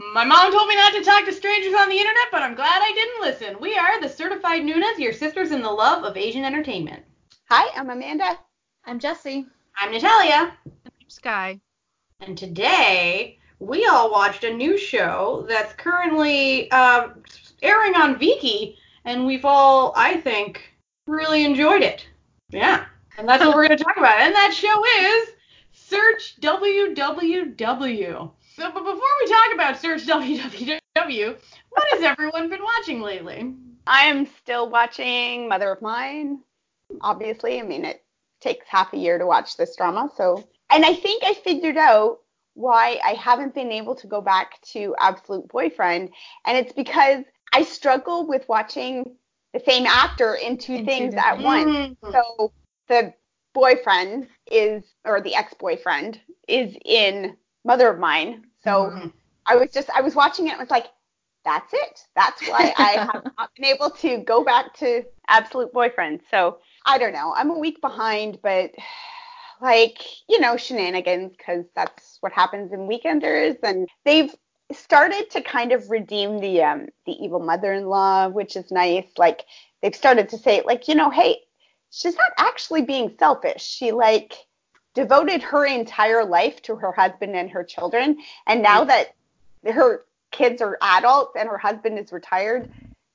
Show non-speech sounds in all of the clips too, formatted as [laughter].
My mom told me not to talk to strangers on the internet, but I'm glad I didn't listen. We are the Certified Nunas, your sisters in the love of Asian entertainment. Hi, I'm Amanda. I'm Jesse. I'm Natalia. I'm Sky. And today we all watched a new show that's currently uh, airing on Viki, and we've all, I think, really enjoyed it. Yeah. And that's what we're going to talk about. And that show is Search WWW. So, but before we talk about Search WWW, what has everyone been watching lately? I'm still watching Mother of Mine. Obviously, I mean it takes half a year to watch this drama, so and I think I figured out why I haven't been able to go back to Absolute Boyfriend, and it's because I struggle with watching the same actor in two in things two at once. Mm-hmm. So the boyfriend is, or the ex-boyfriend is in Mother of Mine. So mm-hmm. I was just, I was watching it and was like, that's it. That's why [laughs] I have not been able to go back to Absolute Boyfriend. So I don't know. I'm a week behind, but like, you know, shenanigans because that's what happens in Weekenders. And they've started to kind of redeem the um the evil mother-in-law, which is nice. Like they've started to say like, you know, hey, she's not actually being selfish. She like devoted her entire life to her husband and her children, and now that her kids are adults and her husband is retired,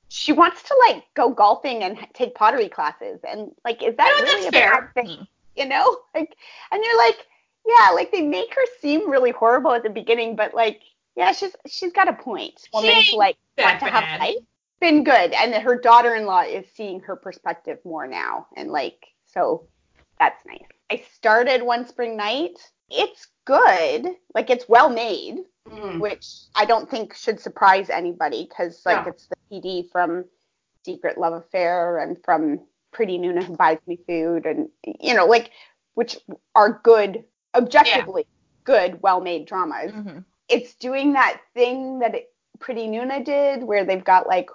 she wants to like go golfing and take pottery classes. And like, is that no, really a fair. bad thing? You know, [laughs] like, and you're like, yeah, like they make her seem really horrible at the beginning, but like, yeah, she's she's got a point. Woman to like want to have life been good, and her daughter-in-law is seeing her perspective more now, and like so that's nice. I started One Spring Night. It's good, like it's well made, mm. which I don't think should surprise anybody because like no. it's the PD from Secret Love Affair and from Pretty Nuna Who Buys Me Food, and you know like which are good, objectively yeah. good, well made dramas. Mm-hmm. It's doing that thing that it, Pretty Nuna did, where they've got like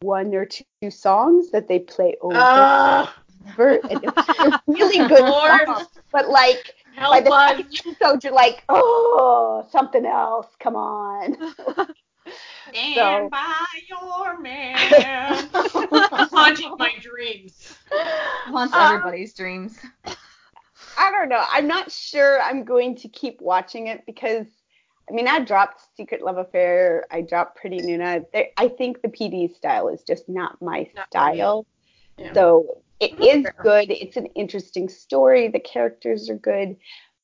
one or two songs that they play over uh, over. And it's really [laughs] good songs, but like Help by the us. second episode, you're like, oh, something else. Come on. [laughs] Stand so. by your man. [laughs] Haunting my dreams. Haunts um, everybody's dreams. I don't know. I'm not sure I'm going to keep watching it because I mean, I dropped Secret Love Affair. I dropped Pretty Nuna. I think the PD style is just not my not style. Yeah. So it is good. It's an interesting story. The characters are good,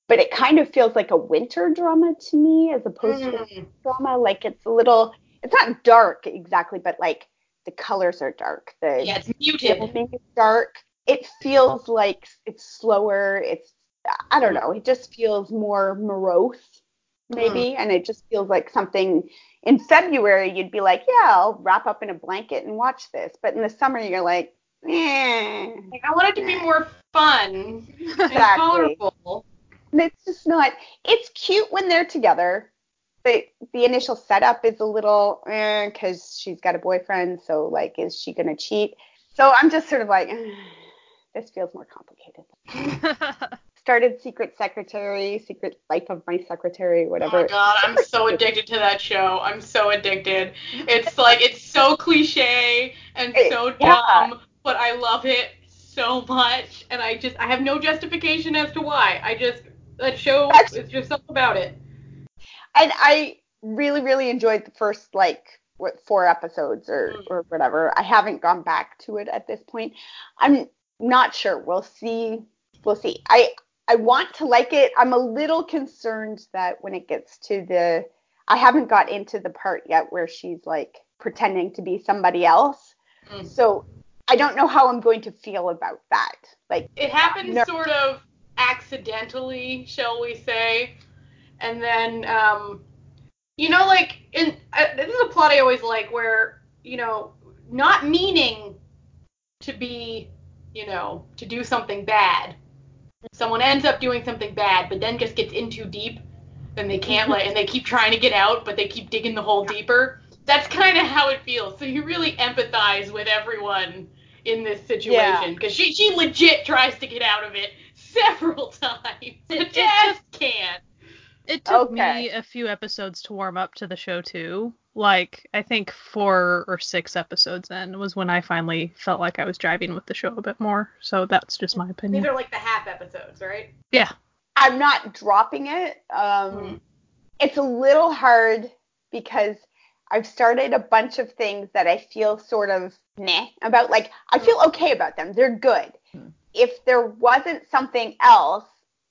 but it kind of feels like a winter drama to me as opposed mm. to a drama. Like it's a little. It's not dark exactly, but like the colors are dark. The yeah, it's muted. Is dark. It feels like it's slower. It's I don't know. It just feels more morose maybe mm. and it just feels like something in February you'd be like, yeah, I'll wrap up in a blanket and watch this. But in the summer you're like. Like I want it to be more fun exactly. and colorful. And it's just not. It's cute when they're together. The the initial setup is a little because eh, she's got a boyfriend. So like, is she gonna cheat? So I'm just sort of like, eh, this feels more complicated. [laughs] started Secret Secretary, Secret Life of My Secretary, whatever. Oh god, I'm so [laughs] addicted to that show. I'm so addicted. It's like it's so cliche and so dumb, yeah. But I love it so much, and I just I have no justification as to why. I just that show is just something about it. And I really really enjoyed the first like what four episodes or mm. or whatever. I haven't gone back to it at this point. I'm not sure. We'll see. We'll see. I I want to like it. I'm a little concerned that when it gets to the I haven't got into the part yet where she's like pretending to be somebody else. Mm. So I don't know how I'm going to feel about that. Like it happens no. sort of accidentally, shall we say? And then um you know like in uh, this is a plot I always like where, you know, not meaning to be, you know, to do something bad someone ends up doing something bad, but then just gets in too deep, and they can't let, and they keep trying to get out, but they keep digging the hole deeper. That's kind of how it feels. So you really empathize with everyone in this situation because yeah. she she legit tries to get out of it [laughs] several times, but just can't. It took Okay. me a few episodes to warm up to the show too. Like I think four or six episodes in was when I finally felt like I was driving with the show a bit more. So that's just my opinion. These are like the half episodes, right? Yeah. I'm not dropping it. Um, Mhm. It's a little hard because I've started a bunch of things that I feel sort of meh about. Like, I feel okay about them. They're good. Hmm. If there wasn't something else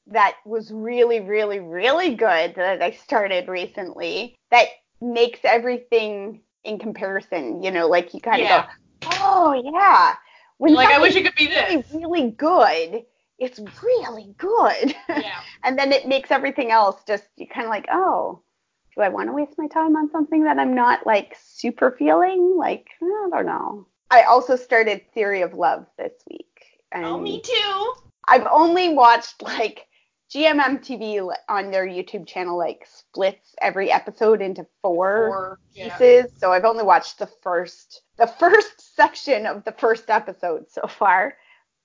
that was really, really, really good that I started recently that makes everything in comparison, you know, like you kind of Yeah. go, oh, yeah. When Like I wish it could be really, this. really good, it's really good. [laughs] Yeah. and then it makes everything else just you kind of like oh do i want to waste my time on something that i'm not like super feeling? Like i don't know. I also started theory of love this week and Oh, me too. i've only watched like gmmtv on their youtube channel like splits every episode into four yeah. pieces. So i've only watched the first the first section of the first episode so far.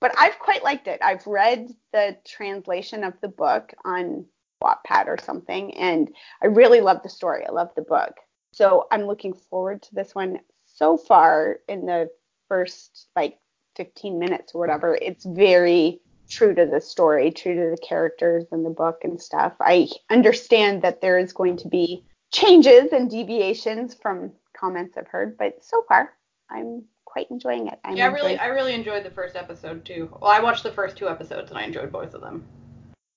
But i've quite liked it. I've read the translation of the book on wattpad or something and i really love the story i love the book so i'm looking forward to this one so far in the first like 15 minutes or whatever it's very true to the story true to the characters and the book and stuff i understand that there is going to be changes and deviations from comments I've heard, but so far I'm quite enjoying it. I'm Yeah, I really, I really enjoyed the first episode too. Well, I watched the first two episodes and I enjoyed both of them.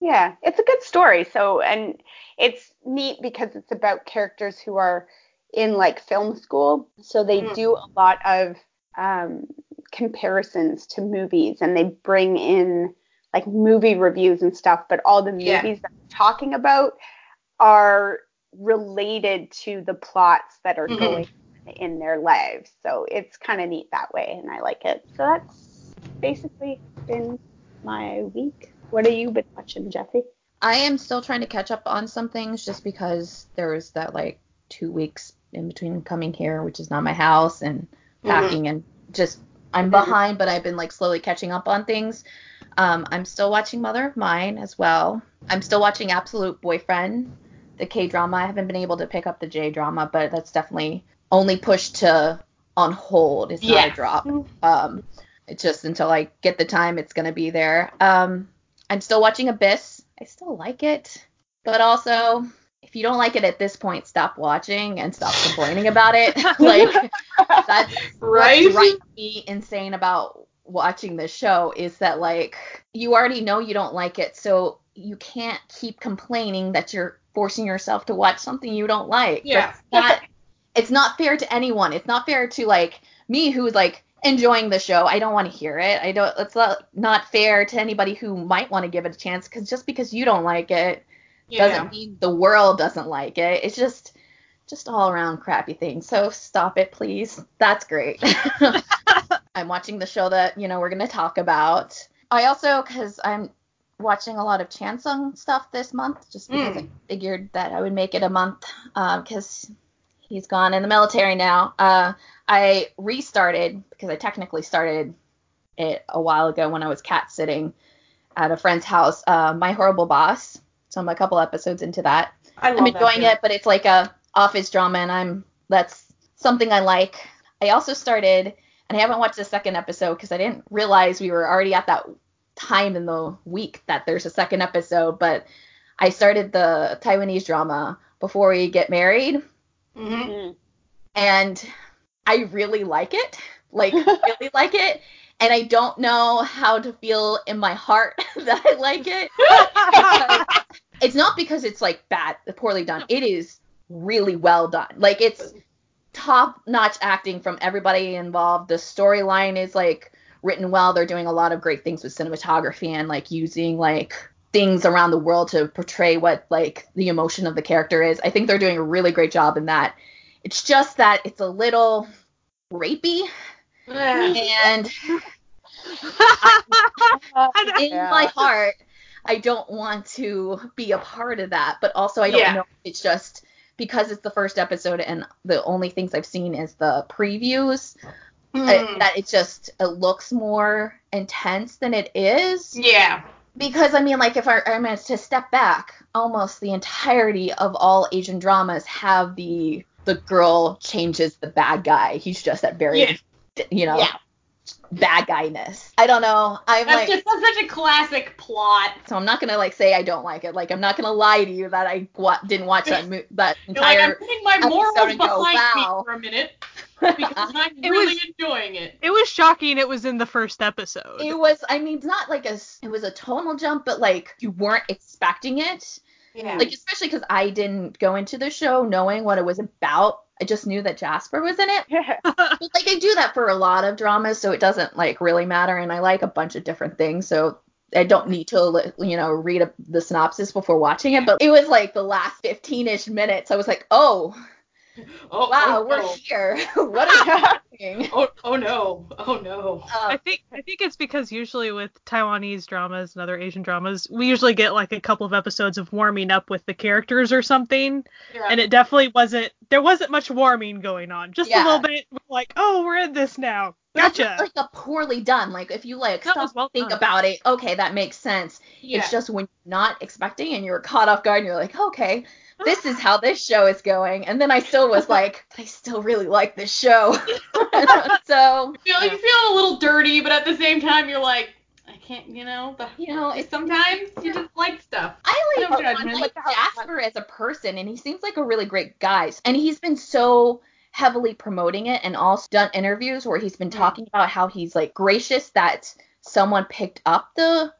Yeah, it's a good story. So, and it's neat because it's about characters who are in like film school. So they Mm. do a lot of um, comparisons to movies and they bring in like movie reviews and stuff, but all the movies Yeah. that they're talking about are related to the plots that are Mhm. going on in their lives. So it's kind of neat that way and I like it. So that's basically been my week. What have you been watching, Jesse? I am still trying to catch up on some things just because there was that like two weeks in between coming here, which is not my house, and packing and just I'm behind, but I've been like slowly catching up on things. Um, I'm still watching Mother of Mine as well. I'm still watching Absolute Boyfriend, the K drama. I haven't been able to pick up the J drama, but that's definitely only pushed to on hold. It's not Yeah. a drop. Um, it's just until I get the time, it's gonna be there. Um, I'm still watching Abyss. I still like it, but also if you don't like it at this point, stop watching and stop complaining about it. [laughs] [laughs] like that's Right? what's driving me insane about watching this show is that like you already know you don't like it, so you can't keep complaining that you're forcing yourself to watch something you don't like. Yeah. That's not it's not fair to anyone. It's not fair to like me who's like enjoying the show. I don't want to hear it. I don't it's not not fair to anybody who might want to give it a chance cuz just because you don't like it Yeah. doesn't mean the world doesn't like it. It's just just all around crappy thing. So stop it, please. That's great. [laughs] I'm watching the show that you know we're gonna talk about. I also because I'm watching a lot of Chansung stuff this month, just because hmm. I figured that I would make it a month uh, because he's gone in the military now. Uh, I restarted because I technically started it a while ago when I was cat sitting at a friend's house. Uh, My Horrible Boss. So I'm a couple episodes into that. I love I'm enjoying show. it, but it's like a office drama, and I'm that's something I like. I also started, and I haven't watched the second episode because I didn't realize we were already at that time in the week that there's a second episode. But I started the Taiwanese drama before we get married, Mhm. Mm. and I really like it, like [laughs] really like it. And I don't know how to feel in my heart [laughs] that I like it [laughs] it's not because it's like bad, poorly done. It is really well done. Like it's top notch acting from everybody involved. The storyline is like written well. They're doing a lot of great things with cinematography and like using like things around the world to portray what like the emotion of the character is. I think they're doing a really great job in that. It's just that it's a little rapey and [laughs] in Yeah. my heart, I don't want to be a part of that. But also, I don't Yeah. know. if It's just because it's the first episode, and the only things I've seen is the previews. uh, Mm. that it just it looks more intense than it is. Yeah. Because I mean, like if I, I mean to step back, almost the entirety of all Asian dramas have the the girl changes the bad guy. He's just that very, Yeah. you know, Yeah. bad guyness. I don't know. I'm That's like, just that's such a classic plot. so I'm not gonna like say I don't like it. Like I'm not gonna lie to you that I wa- didn't watch that [laughs] mo- that You're like, I'm entire. putting my morals and go, behind wow. me for a minute because [laughs] I'm It really was- enjoying it. It was shocking it was in the first episode. it was. I mean, not like a. It was a tonal jump, but like you weren't expecting it. Yeah. Like especially because I didn't go into the show knowing what it was about. I just knew that Jasper was in it. Yeah. [laughs] But like I do that for a lot of dramas, so it doesn't like really matter. And I like a bunch of different things, so I don't need to li- you know read a, the synopsis before watching it. But it was like the last 15ish minutes. I was like, oh Oh wow, oh, we're no. here. [laughs] what is happening? [laughs] Oh, oh no. Oh no. I Uh, think I think it's because usually with Taiwanese dramas and other Asian dramas, we usually get like a couple of episodes of warming up with the characters or something, Yeah. and it definitely wasn't there wasn't much warming going on. Just Yeah. a little bit like, oh, we're in this now. that's Gotcha. like a poorly done. Like if you like That stop well think done. about it, okay, that makes sense. yeah. It's just when you're not expecting and you're caught off guard and you're like, okay, this is how this show is going. And then I still was like, [laughs] I still really like this show. [laughs] so, You feel, you feel a little dirty, but at the same time, you're like, I can't, you know. The, you know, it's sometimes you just like stuff. I like, No I judgment. like Jasper as a person, and he seems like a really great guy. And he's been so heavily promoting it, and also done interviews where he's been Mm. talking about how he's like gracious that someone picked up the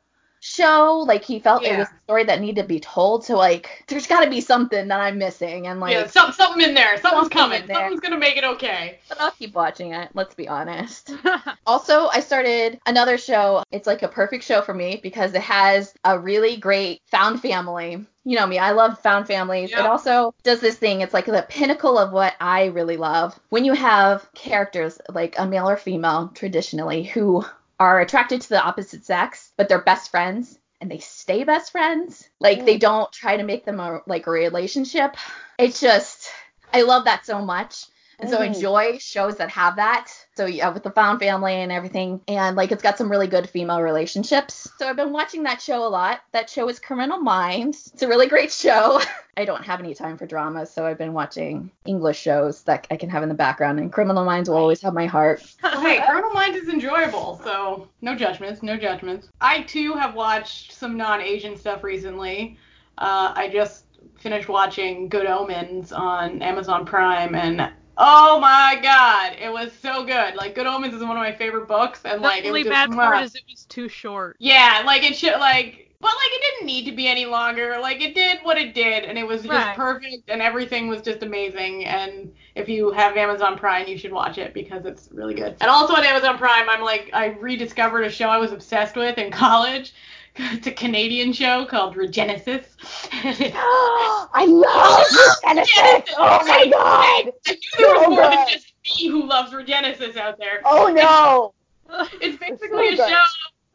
show. Like he felt it was a story that needed to be told. So like, there's got to be something that I'm missing, and like, yeah, some, something in there. Something's Something coming. there. Something's gonna make it okay. but I'll keep watching it. Let's be honest. [laughs] Also, I started another show. It's like a perfect show for me because it has a really great found family. You know me, I love found families. It also does this thing. It's like the pinnacle of what I really love. When you have characters like a male or female traditionally who are attracted to the opposite sex, but they're best friends and they stay best friends. Like they don't try to make them a like a relationship. It's just I love that so much. And so I Mhm. enjoy shows that have that. So yeah, with the found family and everything, and like it's got some really good female relationships. So I've been watching that show a lot. That show is Criminal Minds. It's a really great show. [laughs] I don't have any time for dramas, so I've been watching English shows that I can have in the background. And Criminal Minds will always have my heart. [laughs] Hey, Criminal Minds is enjoyable, so no judgments, no judgments. I too have watched some non-Asian stuff recently. Uh, I just finished watching Good Omens on Amazon Prime, and oh my god, it was so good. Like Good Omens is one of my favorite books, and the like it only was just bad part is it was too short. Yeah, like it should like but like it didn't need to be any longer. Like it did what it did and it was just Right. perfect and everything was just amazing and if you have Amazon Prime you should watch it because it's really good. And also on Amazon Prime I'm like I rediscovered a show I was obsessed with in [laughs] college. It's a Canadian show called Regenesis. [gasps] I love this Genesis. [gasps] Oh my god. I knew there was So more than just me who loves Regenesis out there. Oh no. It's basically so a show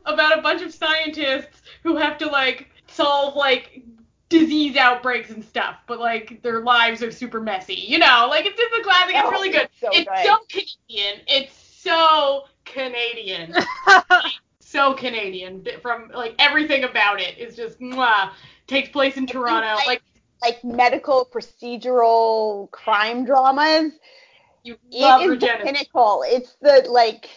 about a bunch of scientists who have to like solve like disease outbreaks and stuff, but like their lives are super messy. You know, like it's just a classic. It's Oh, really good. so it's good. so Canadian. It's so Canadian. [laughs] so Canadian. From like everything about it is just mwah. Takes place in Toronto. like- Like Like medical procedural crime dramas. you It love is the pinnacle. It's the like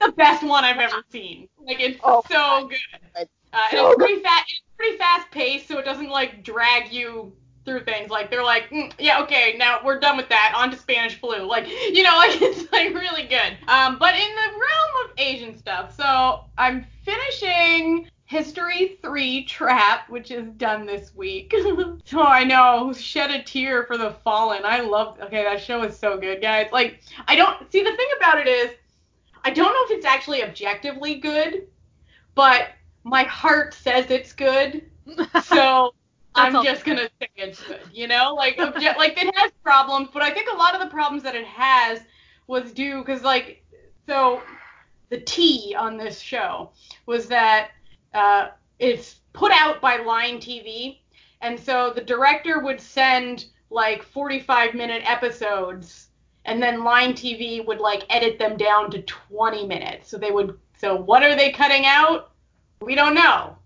the best one I've ever seen. Like it's Oh, so God. good. It's Uh, and it's pretty fast. It's pretty fast paced, so it doesn't like drag you through things. Like they're like, mm, yeah, okay, now we're done with that. On to Spanish flu. Like [laughs] you know, like [laughs] it's like really good. Um, but in the realm of Asian stuff, so I'm finishing. History 3 Trap, which is done this week. [laughs] so I know, shed a tear for the fallen. I love okay, that show is so good, guys. Like, I don't see the thing about it is I don't know if it's actually objectively good, but my heart says it's good. So I'm all just gonna say it's good, you know? Like obje- like it has problems, but I think a lot of the problems that it has was due because like so the T on this show was that uh, it's put out by Line TV, and so the director would send like 45 minute episodes, and then Line TV would like edit them down to 20 minutes. So they would. So what are they cutting out? We don't know.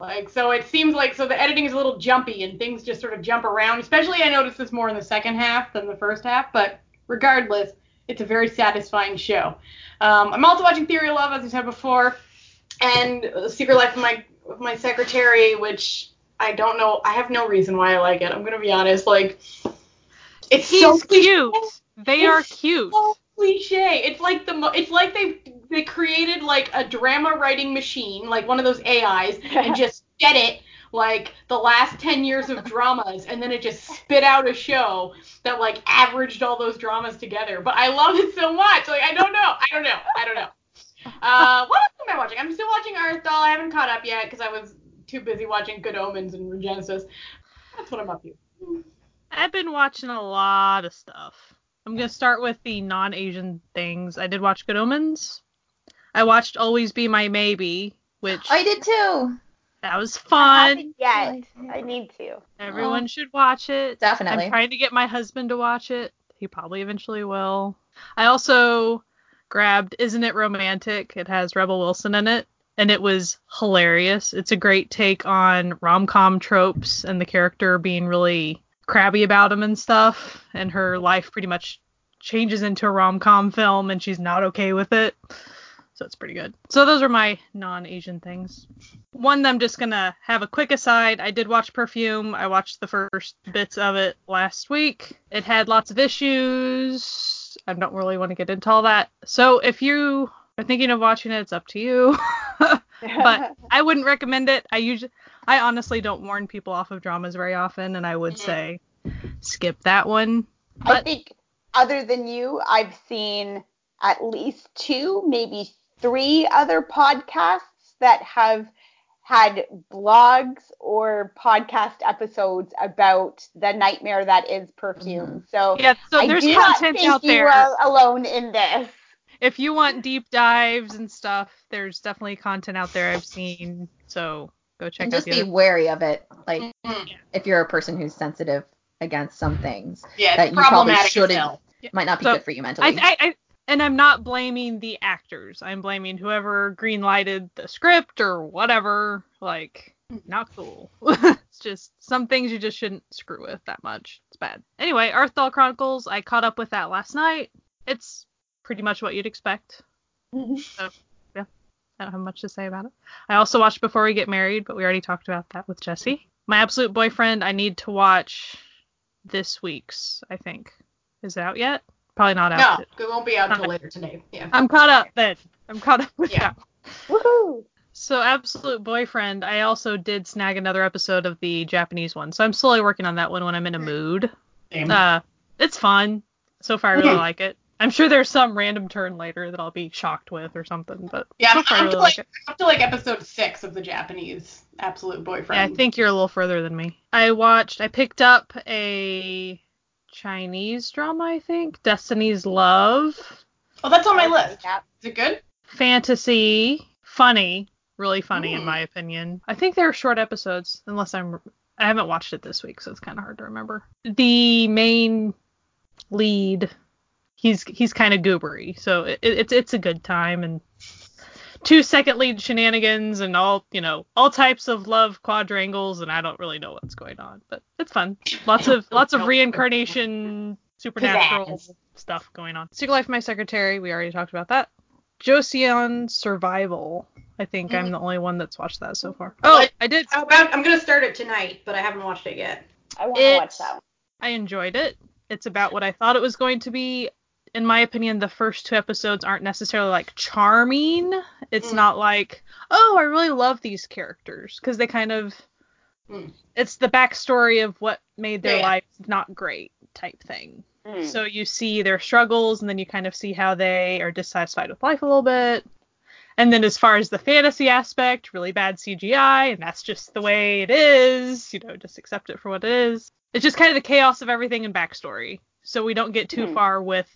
Like so it seems like so the editing is a little jumpy and things just sort of jump around. Especially I noticed this more in the second half than the first half, but regardless, it's a very satisfying show. Um, I'm also watching Theory of Love, as I said before, and Secret Life of My of My Secretary, which I don't know. I have no reason why I like it. I'm gonna be honest. Like, it's He's so cute. They are cute. so cliche. It's like the mo- it's like they they created like a drama writing machine, like one of those AIs, and just fed it like the last 10 years of dramas and then it just spit out a show that like averaged all those dramas together. But i love it so much. Like i don't know. I don't know. I don't know. Uh what else am i watching? I'm still watching Arthdal i haven't caught up yet because i was too busy watching good omens and regenesis. That's what i'm up to. I've been watching a lot of stuff. I'm gonna start with the non-Asian things. I did watch Good Omens. I watched Always Be My Maybe, which I did too. that was I fun. haven't yet. I need to. Everyone should watch it. Definitely. I'm trying to get my husband to watch it. He probably eventually will. I also grabbed Isn't It Romantic? It has Rebel Wilson in it, and it was hilarious. It's a great take on rom com tropes and the character being really crabby about them and stuff, and her life pretty much changes into a rom com film, and she's not okay with it. So it's pretty good. So those are my non-Asian things. One, I'm just gonna have a quick aside. I did watch Perfume. I watched the first bits of it last week. It had lots of issues. I don't really want to get into all that. So if you are thinking of watching it, it's up to you. [laughs] but [laughs] I wouldn't recommend it. I usually, I honestly don't warn people off of dramas very often, and I would Mhm. say skip that one. I think other than you, I've seen at least two, maybe three other podcasts that have had blogs or podcast episodes about the nightmare that is perfume. So yeah, so I there's do not content think out you there. are alone in this. if you want deep dives and stuff, there's definitely content out there I've seen. So go check and out just the be other. wary of it. Like Mhm. if you're a person who's sensitive against some things, yeah that it's you probably problematic as shouldn't- hell. might not be So, good for you mentally. I, I, I, and I'm not blaming the actors. I'm blaming whoever greenlighted the script or whatever. Like, hmm. not cool. [laughs] it's just some things you just shouldn't screw with that much. It's bad. Anyway, Arthdal Chronicles. I caught up with that last night. It's pretty much what you'd expect. Mm-hmm. So, yeah, I don't have much to say about it. I also watched Before We Get Married, but we already talked about that with Jesse. My Absolute Boyfriend, I need to watch this week's, I think. Is it out yet? Probably not out. no it won't be out till later today yeah I'm caught up then. I'm caught up with Yeah. that. Woohoo! So Absolute Boyfriend, I also did snag another episode of the Japanese one. So I'm slowly working on that one when I'm in a mood. Same. Uh, it's fun. So far I really Mhm. like it. I'm sure there's some random turn later that I'll be shocked with or something, but Yeah, so I'm, far I I'm really to like like, it. up to like episode six of the Japanese Absolute Boyfriend. Yeah, I think you're a little further than me. I watched, I picked up a Chinese drama, I think, Destiny's Love, Oh, that's on my list. yeah. Is it good? fantasy, funny, really funny in Mm. my opinion. I think they're short episodes, unless I'm, I haven't watched it this week, so it's kind of hard to remember. The main lead, he's he's kind of goobery, so it, it's it's a good time and two second lead shenanigans and all you know all types of love quadrangles and I don't really know what's going on, but it's fun. Lots of lots of reincarnation, supernatural Pizzazz. stuff going on. Secret Life of My Secretary, we already talked about that. Joseon Survival. I think I'm hmm. the only one that's watched that so far. Oh, What? I did. How about I'm gonna start it tonight, but I haven't watched it yet. I want to watch that one. I enjoyed it. It's about what I thought it was going to be. In my opinion, the first two episodes aren't necessarily like charming. It's Mm. not like, oh, I really love these characters because they kind of. Mm. It's the backstory of what made their Yeah. life not great type thing. Mm. So you see their struggles, and then you kind of see how they are dissatisfied with life a little bit. And then as far as the fantasy aspect, really bad CGI, and that's just the way it is. You know, just accept it for what it is. It's just kind of the chaos of everything and backstory. So we don't get too Hmm. far with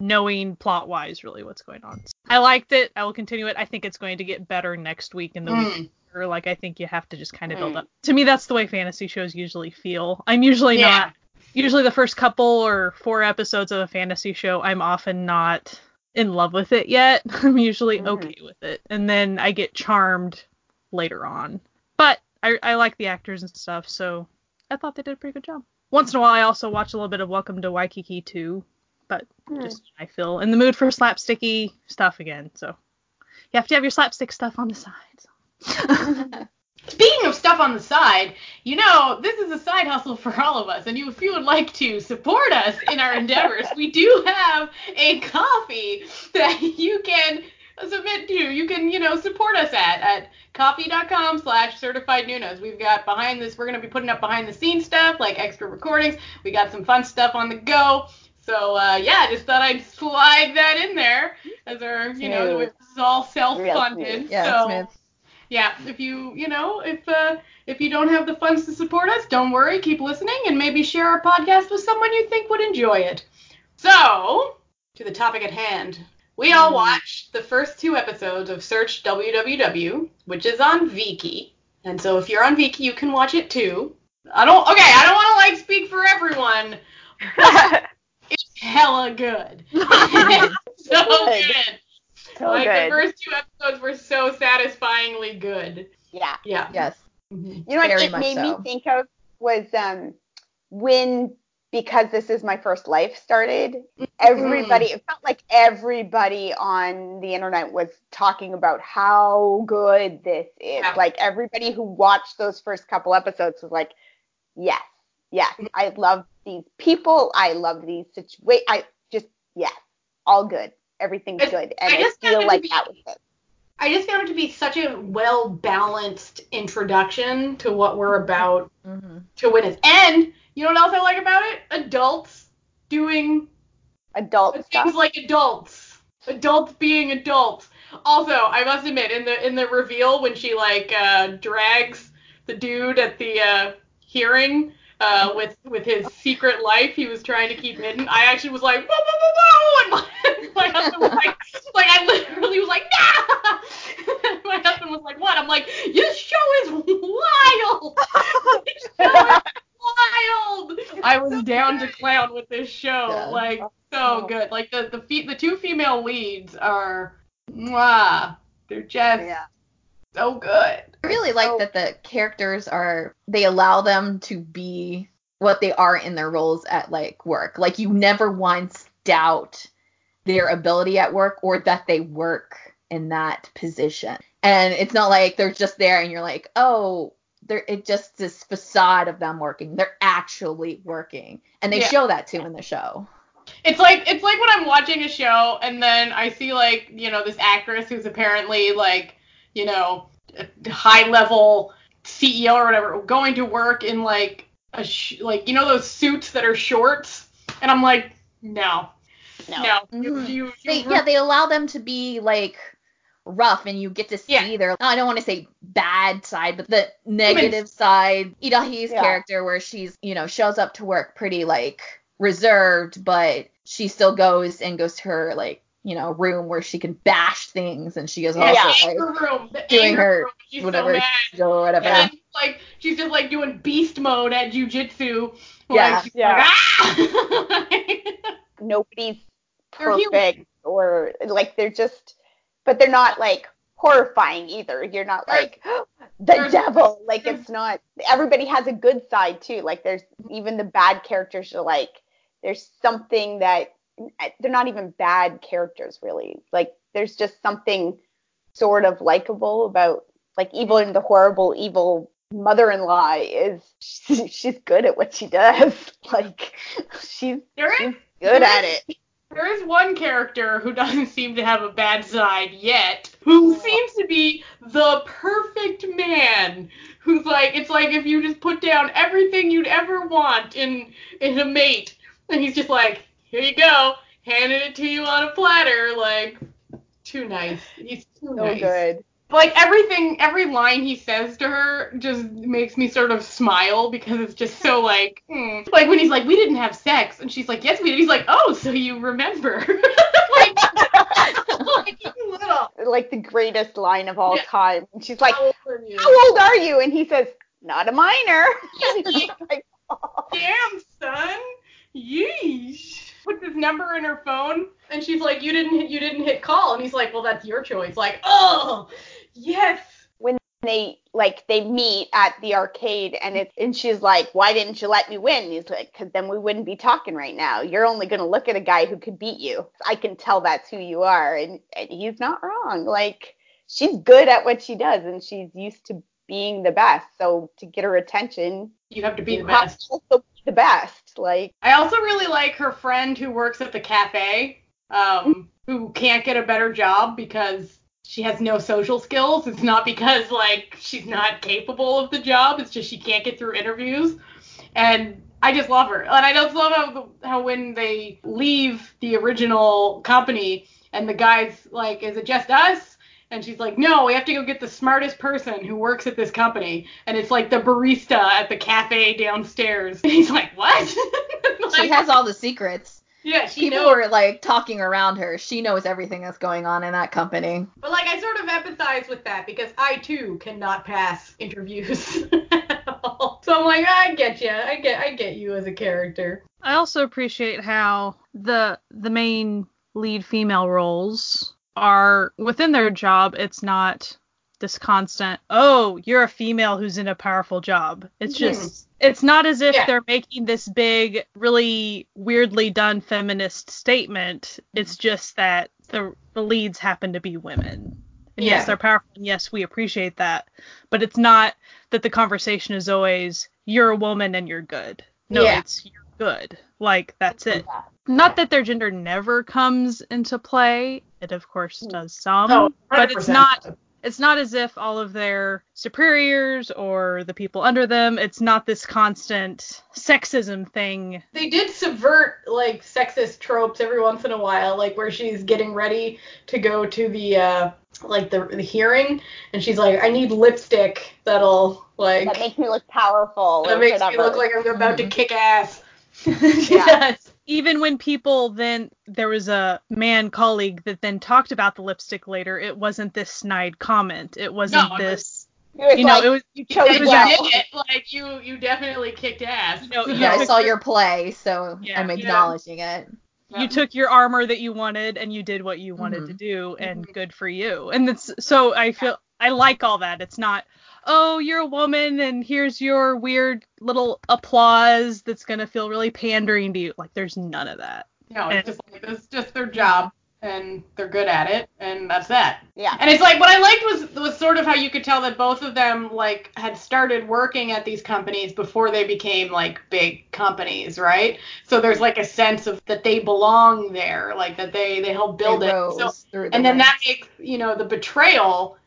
knowing plot wise really what's going on. I liked it. I will continue it. I think it's going to get better next week and the week Mm. or like I think you have to just kind of build Mm. up. To me, that's the way fantasy shows usually feel. I'm usually Yeah. not. Usually, the first couple or four episodes of a fantasy show, I'm often not in love with it yet. [laughs] I'm usually Mhm. okay with it, and then I get charmed later on. But I, I like the actors and stuff, so I thought they did a pretty good job. Once in a while, I also watch a little bit of Welcome to Waikiki too, but Hmm. just I feel in the mood for slapsticky stuff again. So you have to have your slapstick stuff on the side. [laughs] Speaking of stuff on the side, you know, this is a side hustle for all of us, and you, if you would like to support us in our endeavors, we do have a Ko-fi that you can submit to. You can, you know, support us at at ko-fi.com slash certified Nunas. We've got behind this, we're going to be putting up behind the scenes stuff, like extra recordings. We got some fun stuff on the go. So, uh, yeah, just thought I'd slide that in there as our, you know, this is all self-funded. Yeah, so, Smith. yeah, if you you know if uh, if you don't have the funds to support us, don't worry, keep listening and maybe share our podcast with someone you think would enjoy it. So, to the topic at hand. We all Mm. watched the first two episodes of Search WWW, which is on Viki. And so if you're on Viki, you can watch it too. I don't okay, I don't want to like speak for everyone. [laughs] It's hella good. [laughs] [laughs] So Good. good. so like the first two episodes were so satisfyingly good. Yeah. Yeah. Yes. Mhm. You know what Very it much made so. me think of was um when because this is my first life started everybody it felt like everybody on the internet was talking about how good this is Yeah. like everybody who watched those first couple episodes was like yes yes i love these people i love these situations i just yes all good everything's It's- good and I i, feel like be- that was it I just found it to be such a well balanced introduction to what we're about hmm to witness. And you know what else I like about it? Adults doing adult things stuff like adults. Adults being adults. Also, I must admit, in the in the reveal when she like uh, drags the dude at the uh, hearing uh, with with his secret life he was trying to keep hidden, I actually was like, whoa, whoa, whoa, whoa, and my, [laughs] my husband was like, like I literally was like, nah. [laughs] my husband was like, what? I'm like, this show is wild. this show is wild. I was down to clown with this show, Yeah. like so Oh. good. Like the the fe- the two female leads are, mwah, they're just yeah so good. I really like Oh. that the characters are they allow them to be what they are in their roles at like work. Like you never once doubt their ability at work or that they work in that position. And it's not like they're just there and you're like, "Oh, they're it just this facade of them working. They're actually working." And they Yeah. show that too in the show. It's like it's like when I'm watching a show and then I see like you know this actress who's apparently like you know high level CEO or whatever going to work in like a sh- like you know those suits that are shorts and I'm like no no, no, you, Mhm. you, you They, yeah, they allow them to be like rough and you get to see Yeah. their I don't want to say bad side, but the negative side. Lee Da-hee's Yeah. character where she's, you know, shows up to work pretty like reserved, but she still goes and goes to her like, you know, room where she can bash things and she is the also Yeah. like anger room the doing anger her room, she's whatever so mad. or whatever. And then, like she's just like doing beast mode at jujitsu. Like, Yeah. she's Yeah. Like, ah! [laughs] nobody's perfect or like they're just but they're not like horrifying either you're not [gasps] There's- like the devil like it's not everybody has a good side too like there's even the bad characters are like there's something that they're not even bad characters really like there's just something sort of likable about like even the horrible evil mother-in-law is [laughs] she's good at what she does [laughs] like she's there is she's good at is- it there is one character who doesn't seem to have a bad side yet, who Oh. seems to be the perfect man. Who's like it's like if you just put down everything you'd ever want in in a mate, and he's just like, here you go, handing it to you on a platter, like too nice. He's too so nice. good like everything every line he says to her just makes me sort of smile because it's just so [laughs] like hmm. like when he's like we didn't have sex and she's like yes we did he's like oh so you remember [laughs] like, [laughs] like little like the greatest line of all Yeah. time. And she's like, How old are you? "How old are you?" And he says, "Not a minor." Like, oh. damn son yeesh puts his number in her phone and she's like you didn't hit you didn't hit call. And he's like well that's your choice. Like oh yes. When they like they meet at the arcade and it's and she's like why didn't you let me win? He's like because then we wouldn't be talking right now. You're only going to look at a guy who could beat you. I can tell that's who you are. And, and he's not wrong. Like she's good at what she does and she's used to being the best. So to get her attention You have to be the best. also the best like I also really like her friend who works at the cafe, um, who can't get a better job because she has no social skills. It's not because like she's not capable of the job. It's just she can't get through interviews. And I just love her. And I just love how how when they leave the original company and the guy's like, "Is it just us?" And she's like, no, we have to go get the smartest person who works at this company. And it's like the barista at the cafe downstairs. [laughs] And he's like, what? [laughs] She has all the secrets. yeah, she People knows. are like talking around her. She knows everything that's going on in that company. But like, I sort of empathize with that because I too cannot pass interviews. [laughs] so I'm like, I get you. I get, I get you as a character. I also appreciate how the the main lead female roles are within their job. It's not this constant, oh, you're a female who's in a powerful job. It's mm-hmm. just, it's not as if Yeah. they're making this big, really weirdly done feminist statement. Mm-hmm. It's just that the the leads happen to be women. And Yeah. yes, they're powerful. And yes, we appreciate that. But it's not that the conversation is always, you're a woman and you're good. No, Yeah. it's you're good. Like that's it. Not that their gender never comes into play. It of course does some, Oh, but it's not it's not as if all of their superiors or the people under them, it's not this constant sexism thing. They did subvert like sexist tropes every once in a while, like where she's getting ready to go to the uh like the, the hearing, and she's like, I need lipstick that'll like that makes me look powerful that makes whatever. me look like I'm about to Mhm. kick ass. [laughs] Yeah. Yes. Even when people then there was a man colleague that then talked about the lipstick later, it wasn't this snide comment. It wasn't No, this It was you know, like, it was you You chose did well. it. Like you, you definitely kicked ass. You know, you Yeah, I saw your- your play, so Yeah. I'm Yeah. acknowledging it. Yeah. you took your armor that you wanted and you did what you wanted Mhm. to do and Mhm. good for you and it's so i feel i like all that it's not oh you're a woman and here's your weird little applause that's going to feel really pandering to you like there's none of that No, it's just like it's just their job, and they're good at it, and that's that. Yeah. And it's like what I liked was was sort of how you could tell that both of them like had started working at these companies before they became like big companies, right? So there's like a sense of that they belong there, like that they they help build They it. rose So through the and then that makes you know the betrayal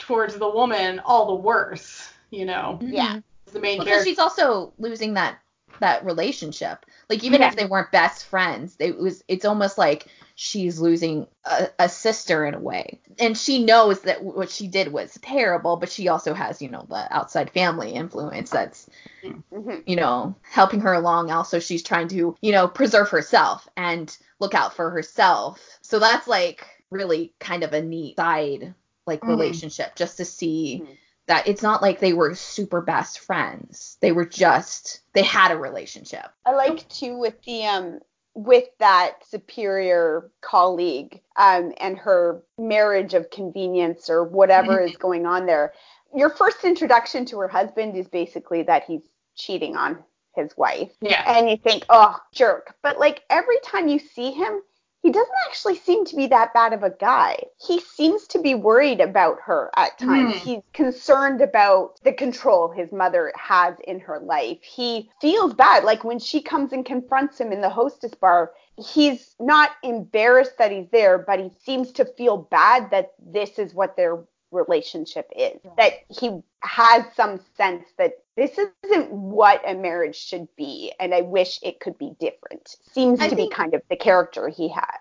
towards the woman all the worse, you know, Yeah. the main Because character. she's also losing that that relationship. Like even Yeah. if they weren't best friends, it was it's almost like she's losing a, a sister in a way. And she knows that what she did was terrible, but she also has, you know, the outside family influence that's, Mhm. you know, helping her along. Also, she's trying to, you know, preserve herself and look out for herself. So that's like really kind of a neat side like Mhm. relationship just to see Mhm. that it's not like they were super best friends. They were just they had a relationship. I like too with the um with that superior colleague um and her marriage of convenience or whatever is going on there. Your first introduction to her husband is basically that he's cheating on his wife. yeah. And you think, "Oh, jerk." But like every time you see him, he doesn't actually seem to be that bad of a guy. He seems to be worried about her at times. Hmm. He's concerned about the control his mother has in her life. He feels bad. Like when she comes and confronts him in the hostess bar, he's not embarrassed that he's there, but he seems to feel bad that this is what their relationship is. That he has some sense that this isn't what a marriage should be, and I wish it could be different. Seems I to be kind of the character he has.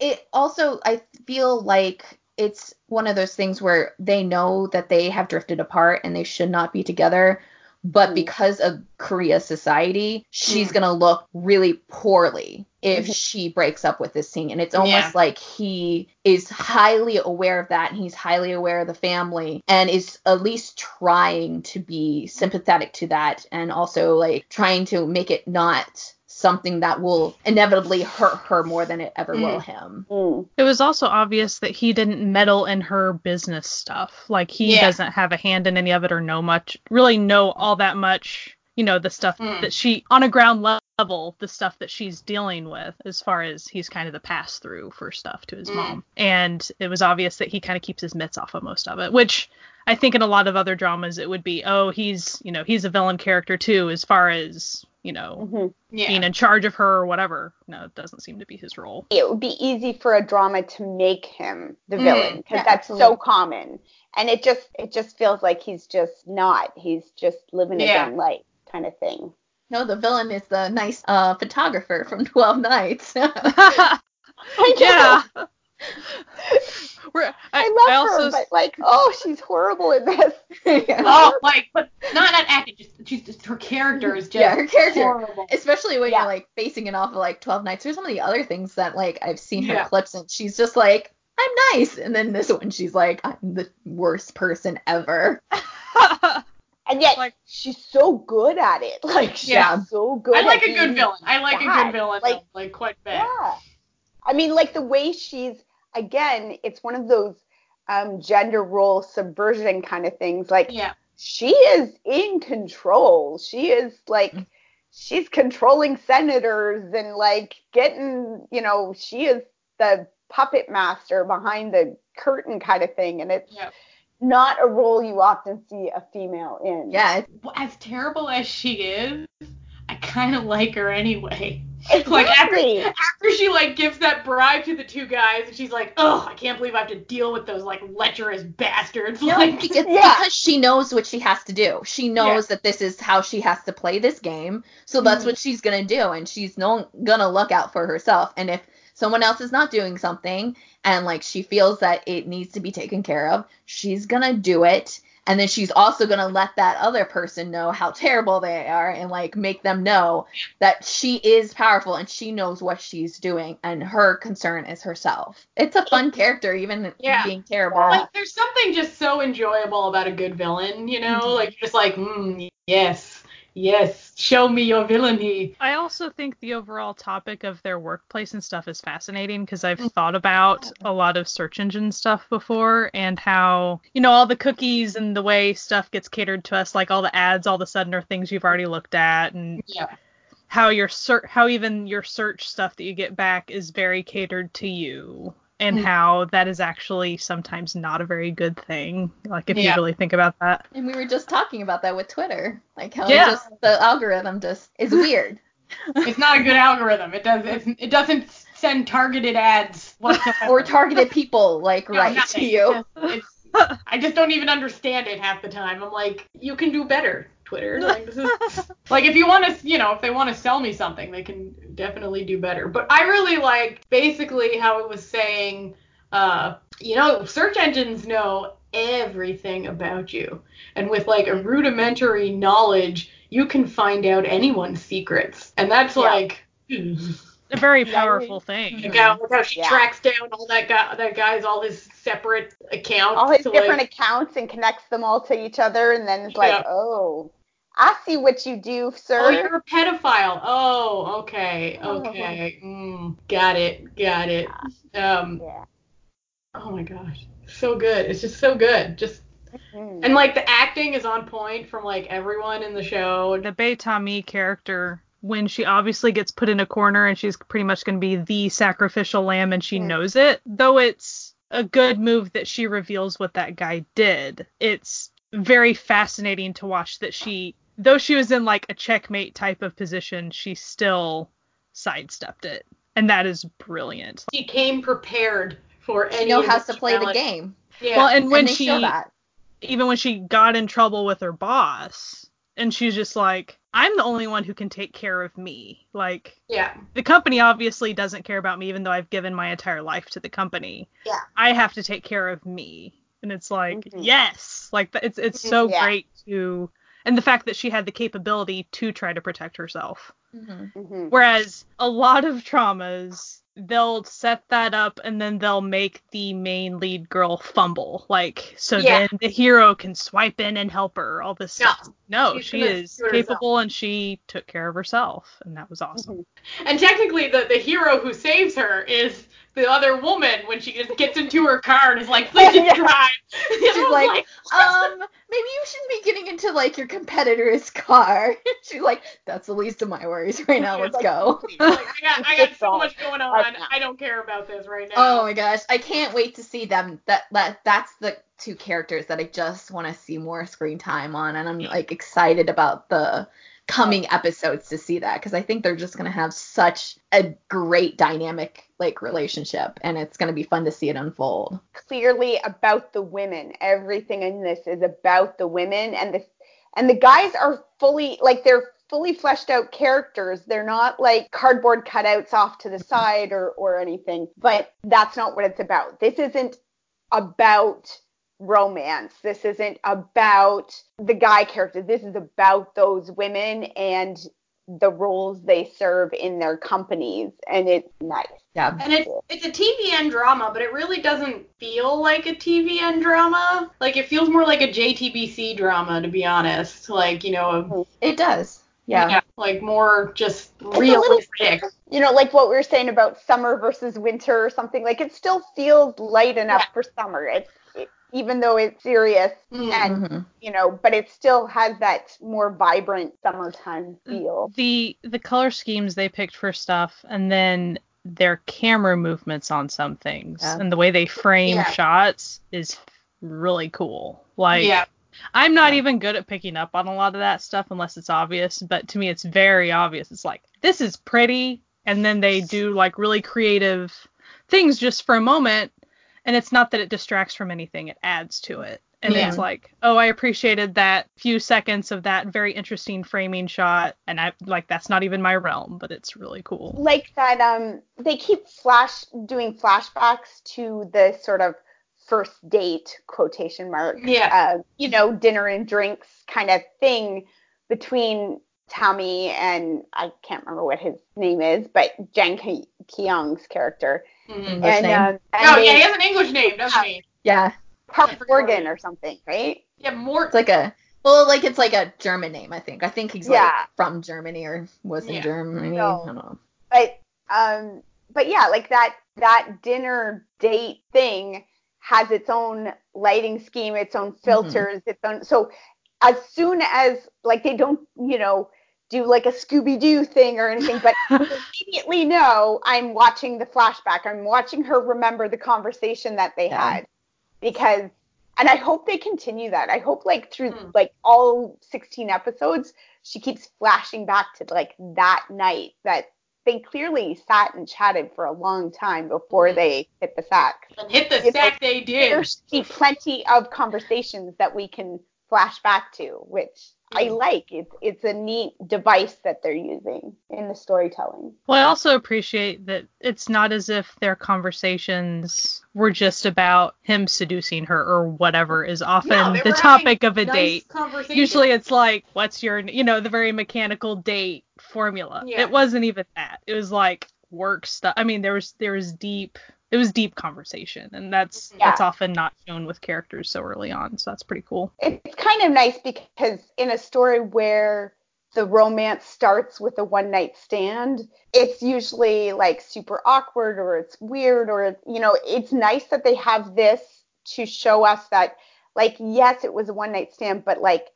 It also I feel like it's one of those things where they know that they have drifted apart and they should not be together. But Mm. because of Korea society, she's Mm. gonna look really poorly if Mhm. she breaks up with this scene. And it's almost Yeah. like he is highly aware of that and he's highly aware of the family and is at least trying to be sympathetic to that and also like trying to make it not something that will inevitably hurt her more than it ever will him. Mm. It was also obvious that he didn't meddle in her business stuff. Like he Yeah. doesn't have a hand in any of it or know much, really know all that much, you know, the stuff Mm. that she on a ground level, the stuff that she's dealing with as far as he's kind of the pass through for stuff to his Mm. mom. And it was obvious that he kind of keeps his mitts off of most of it, which I think in a lot of other dramas it would be, oh, he's, you know, he's a villain character too as far as, you know, Mhm. Yeah. being in charge of her or whatever. No, it doesn't seem to be his role. It would be easy for a drama to make him the Mm, villain because yeah, that's so common, and it just it just feels like he's just not. He's just living his Yeah. own life kind of thing. No, the villain is the nice uh, photographer from [laughs] Twelve Nights. [laughs] I yeah. We're, I, I love I also, her, but like, oh, she's horrible at this. yeah. [laughs] Oh, like, but not not acting. Just, she's just her character is just Yeah, her character. horrible. Especially when Yeah. you're like basing it off of like Twelve Nights or some of the other things that like I've seen her Yeah. clips and she's just like, I'm nice. And then this one she's like, I'm the worst person ever. And yet Like- she's so good at it. [laughs] Like she's Yeah. so good. I like a good villain. I like a good villain. Like- Like, like quite bad. Yeah. I mean, like the way she's again, it's one of those um, gender role subversion kind of things. Like Yeah. she is in control. She is like she's controlling senators and like getting, you know, she is the puppet master behind the curtain kind of thing. And it's Yeah. Not a role you often see a female in. Yeah, it's, As terrible as she is, I kind of like her anyway. Like after, after she like gives that bribe to the two guys, and she's like, "Oh, I can't believe I have to deal with those like lecherous bastards." No, like, because, Yeah. because she knows what she has to do. She knows that this is how she has to play this game. So that's Mhm. what she's gonna do, and she's no gonna look out for herself. And if someone else is not doing something, and like she feels that it needs to be taken care of, she's gonna do it. And then she's also gonna let that other person know how terrible they are, and like make them know that she is powerful and she knows what she's doing, and her concern is herself. It's a fun character, even Yeah. being terrible. Like there's something just so enjoyable about a good villain, you know? Mhm. Like you're just like, mm, yes, yes, show me your villainy. I also think the overall topic of their workplace and stuff is fascinating because I've thought about a lot of search engine stuff before and how, you know, all the cookies and the way stuff gets catered to us, like all the ads all of a sudden are things you've already looked at and Yeah. how your ser- how even your search stuff that you get back is very catered to you and Mm. how that is actually sometimes not a very good thing like if Yeah. you really think about that And we were just talking about that with Twitter, like how Yeah. just the algorithm just is weird. [laughs] It's not a good algorithm. It does it's, it doesn't send targeted ads whatsoever. or targeted people like No, right to you. It's, it's, I just don't even understand it half the time. I'm like, you can do better, Twitter. [laughs] Like, is, like if you want to, you know, if they want to sell me something, they can definitely do better. But I really liked basically how it was saying, uh, you know, search engines know everything about you, and with like a rudimentary knowledge, you can find out anyone's secrets, and that's Yeah. like. a very Yeah, [laughs] powerful thing Look how, look how she Yeah. tracks down all that guy, that guy's all his separate accounts. all his different like, accounts and connects them all to each other and then it's Yeah. like, oh, I see what you do, sir. Oh, you're a pedophile. Oh, okay, [laughs] Oh. okay. Mm, got it, got it. Um, yeah. oh my gosh, so good. It's just so good. Just Mhm. and like the acting is on point from like everyone in the show. the Bae Ta-mi character when she obviously gets put in a corner and she's pretty much going to be the sacrificial lamb and she Mm. knows it though it's a good move that she reveals what that guy did it's very fascinating to watch that she though she was in like a checkmate type of position she still sidestepped it and that is brilliant She came prepared for any. She knows how to play the game. Yeah. well and when and they she that. even when she got in trouble with her boss and she's just like i'm the only one who can take care of me like yeah. the company obviously doesn't care about me even though i've given my entire life to the company Yeah. i have to take care of me and it's like Mhm. yes like it's it's so Yeah. great to and the fact that she had the capability to try to protect herself Mhm. Mhm. whereas a lot of traumas they'll set that up and then they'll make the main lead girl fumble. Like so Yeah. then the hero can swipe in and help her, all this No. stuff. No, She's she is capable and she took care of herself and that was awesome. And technically, the, the hero who saves her is the other woman when she just gets into her car and is like, please [laughs] Yeah. drive. She's [laughs] one's like, um, maybe you shouldn't be getting into like your competitor's car. [laughs] She's like, that's the least of my worries right now. Let's go. [laughs] like, I got, I got so much going on. I don't care about this right now. Oh my gosh, I can't wait to see them. That that that's the two characters that I just want to see more screen time on, and I'm like excited about the coming episodes to see that because I think they're just gonna have such a great dynamic like relationship, and it's gonna be fun to see it unfold. Clearly about the women. Everything in this is about the women and the and the guys are fully like they're fully fleshed out characters. They're not like cardboard cutouts off to the side or or anything. But that's not what it's about. This isn't about romance. This isn't about the guy character. This is about those women and the roles they serve in their companies and it's nice. Yeah. And it's it's a TVN drama, but it really doesn't feel like a TVN drama. Like it feels more like a JTBC drama, to be honest. Like you know, mm-hmm. It does. Yeah. like more just a little- realistic. you know, like what we were saying about summer versus winter or something. Like it still feels light enough for summer. It's it, even though it's serious Mm. and you know, but it still has that more vibrant summertime feel. The the color schemes they picked for stuff and then their camera movements on some things Yeah. and the way they frame Yeah. shots is really cool. Like yeah. I'm not Yeah. even good at picking up on a lot of that stuff unless it's obvious, but to me it's very obvious. It's like this is pretty and then they do like really creative things just for a moment and it's not that it distracts from anything, it adds to it. And Yeah. it's like, oh, I appreciated that few seconds of that very interesting framing shot and I like that's not even my realm, but it's really cool. Like that um they keep flash doing flashbacks to the sort of first date quotation mark Yeah. uh, you know, dinner and drinks kind of thing between Ta-mi and I can't remember what his name is, but Jang Ki- yong's character. Mhm. And, name. um, and Oh yeah, he has an English name, doesn't he? Yeah. Park I forget Morgan or something, right? Yeah, more. It's like a well, like it's like a German name, I think. I think he's like Yeah. from Germany or was in Yeah. Germany. No. I don't know. But um, but yeah, like that that dinner date thing has its own lighting scheme, its own filters, its own. So as soon as like they don't, you know, do like a Scooby Doo thing or anything, but [laughs] immediately know I'm watching the flashback. I'm watching her remember the conversation that they Yeah. had because and I hope they continue that. I hope like through Hmm. like all 16 episodes she keeps flashing back to like that night that they clearly sat and chatted for a long time before Mhm. they hit the sack. and hit the It's sack like, they There did. should be plenty of conversations that we can flash back to, which I like. It's it's a neat device that they're using in the storytelling. Well, I also appreciate that it's not as if their conversations were just about him seducing her or whatever is often No, the topic of a nice date. Usually it's like, what's your, you know, the very mechanical date formula. Yeah. It wasn't even that. It was like work stuff. I mean, there was there was deep it was deep conversation and that's mm-hmm. Yeah. that's often not shown with characters so early on. So that's pretty cool. It's kind of nice because in a story where the romance starts with a one night stand, it's usually like super awkward or it's weird or you know, it's nice that they have this to show us that like yes, it was a one night stand, but like